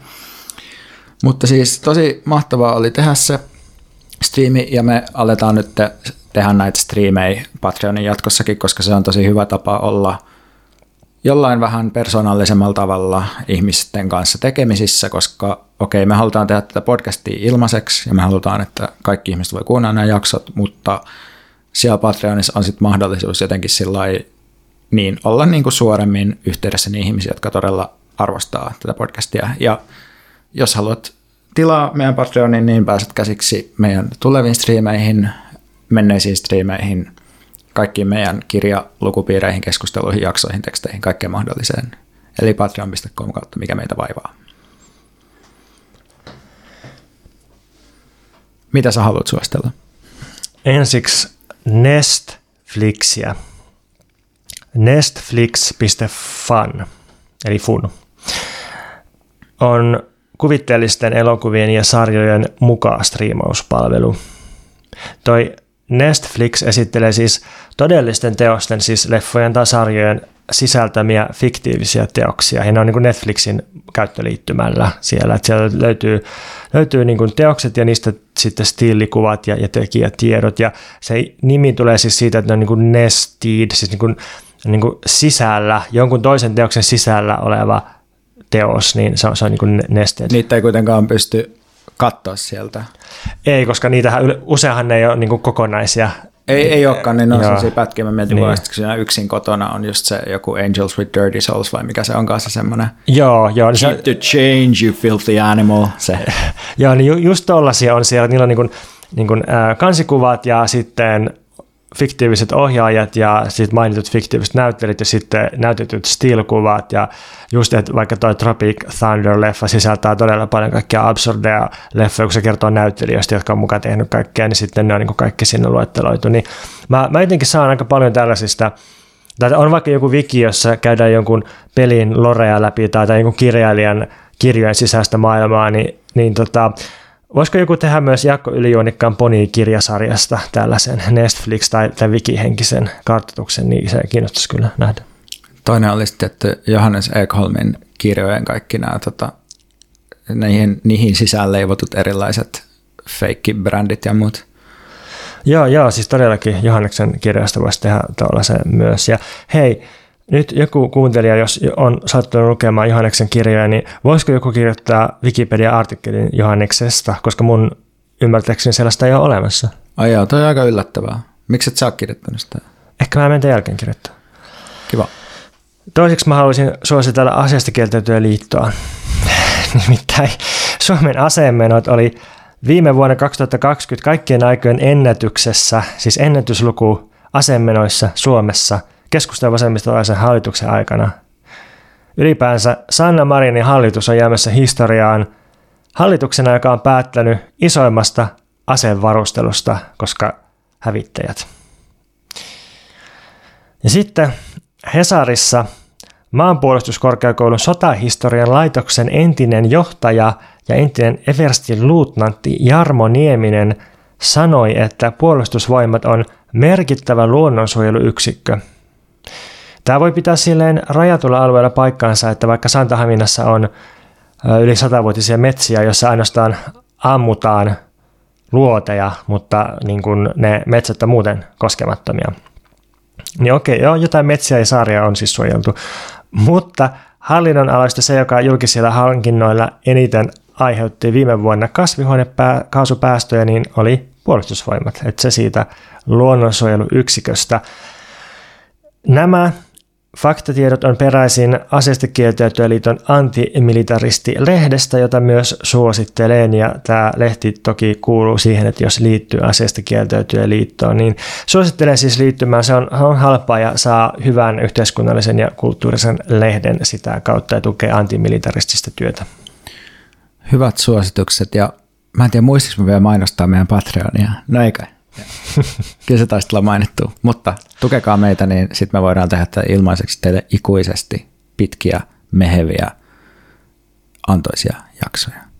Mutta siis tosi mahtavaa oli tehdä se striimi ja me aletaan nyt tehdä näitä striimejä Patreonin jatkossakin, koska se on tosi hyvä tapa olla jollain vähän persoonallisemmalla tavalla ihmisten kanssa tekemisissä, koska okei, me halutaan tehdä tätä podcastia ilmaiseksi ja me halutaan, että kaikki ihmiset voi kuunnella nämä jaksot, mutta siellä Patreonissa on sitten mahdollisuus jotenkin sillä niin olla niin kuin suoremmin yhteydessä niihin ihmisiin, jotka todella arvostaa tätä podcastia. Ja jos haluat tilaa meidän Patreonin, niin pääset käsiksi meidän tuleviin striimeihin, menneisiin striimeihin, kaikkiin meidän kirjalukupiireihin, keskusteluihin, jaksoihin, teksteihin, kaikkeen mahdolliseen. Eli patreon.com kautta mikä meitä vaivaa. Mitä sä haluat suostella? Ensiksi Nestflixiä. Nestflix.fun, eli fun, on kuvitteellisten elokuvien ja sarjojen mukaan striimauspalvelu. Toi Netflix esittelee siis todellisten teosten, siis leffojen tai sarjojen sisältämiä fiktiivisiä teoksia. Ja ne on niin kuin Netflixin käyttöliittymällä siellä. Että siellä löytyy, löytyy niin kuin teokset ja niistä sitten stiilikuvat ja, ja tekijätiedot. Ja se nimi tulee siis siitä, että ne on niin kuin nested, siis niin kuin, niin kuin sisällä, jonkun toisen teoksen sisällä oleva teos, niin se on, se on niin kuin nested. Niitä ei kuitenkaan pysty katsoa sieltä. Ei, koska niitähän useinhan ne ei ole niin kokonaisia. Ei, ei olekaan, niin ne on sellaisia pätkiä. Mä mietin niin. vaan, että yksin kotona on just se joku Angels with Dirty Souls vai mikä se on kanssa semmoinen. Joo, joo. Niin se, to change, you filthy animal. Se. joo, niin ju, just tollaisia on siellä. Niillä on niin kuin, niin kuin, äh, kansikuvat ja sitten fiktiiviset ohjaajat ja sitten mainitut fiktiiviset näyttelijät ja sitten näytetyt still-kuvat ja just, että vaikka toi Tropic Thunder-leffa sisältää todella paljon kaikkia absurdeja leffoja, kun se kertoo näyttelijöistä, jotka on mukaan tehnyt kaikkea, niin sitten ne on niin kaikki sinne luetteloitu. Niin mä, mä jotenkin saan aika paljon tällaisista tai on vaikka joku wiki, jossa käydään jonkun pelin lorea läpi tai, tai jonkun kirjailijan kirjojen sisäistä maailmaa, niin, niin tota, Voisiko joku tehdä myös Jaakko Ylijuonikkaan Poni-kirjasarjasta tällaisen Netflix- tai, tai Wiki-henkisen kartoituksen, niin se kiinnostaisi kyllä nähdä. Toinen olisi tietty Johannes Ekholmin kirjojen kaikki nämä tota, niihin, niihin sisään leivotut erilaiset fake-brändit ja muut. Joo, joo, siis todellakin Johanneksen kirjasta voisi tehdä tuollaisen myös. Ja hei, nyt joku kuuntelija, jos on sattunut lukemaan Johanneksen kirjoja, niin voisiko joku kirjoittaa Wikipedia-artikkelin Johanneksesta, koska mun ymmärtääkseni sellaista ei ole olemassa. Ai joo, toi on aika yllättävää. Miksi et sä ole kirjoittanut sitä? Ehkä mä menen jälkeen kirjoittaa. Kiva. Toiseksi mä haluaisin suositella asiasta kieltäytyä liittoa. Nimittäin Suomen asemenot oli viime vuonna 2020 kaikkien aikojen ennätyksessä, siis ennätysluku asemenoissa Suomessa – keskustan vasemmistolaisen hallituksen aikana. Ylipäänsä Sanna Marinin hallitus on jäämässä historiaan hallituksena, joka on päättänyt isoimmasta asevarustelusta, koska hävittäjät. Ja sitten Hesarissa maanpuolustuskorkeakoulun sotahistorian laitoksen entinen johtaja ja entinen Everstin luutnantti Jarmo Nieminen sanoi, että puolustusvoimat on merkittävä luonnonsuojeluyksikkö – Tämä voi pitää silleen rajatulla alueella paikkaansa, että vaikka Santahaminassa on yli satavuotisia metsiä, joissa ainoastaan ammutaan luoteja, mutta niin kuin ne metsät on muuten koskemattomia. Niin okei, joo, jotain metsiä ja saaria on siis suojeltu, mutta hallinnon alaista se, joka julkisilla hankinnoilla eniten aiheutti viime vuonna kasvihuonekaasupäästöjä, niin oli puolustusvoimat, että se siitä luonnonsuojeluyksiköstä. Nämä Faktatiedot on peräisin Aseistekieltäytyjäliiton antimilitaristi-lehdestä, jota myös suosittelen, ja tämä lehti toki kuuluu siihen, että jos liittyy Aseistekieltäytyjäliittoon, niin suosittelen siis liittymään. Se on, on halpaa ja saa hyvän yhteiskunnallisen ja kulttuurisen lehden sitä kautta ja tukee antimilitaristista työtä. Hyvät suositukset, ja mä en tiedä muistiksi vielä mainostaa meidän Patreonia. No eikä. Kyllä se taisi olla mainittu, mutta tukekaa meitä, niin sitten me voidaan tehdä ilmaiseksi teille ikuisesti pitkiä, meheviä, antoisia jaksoja.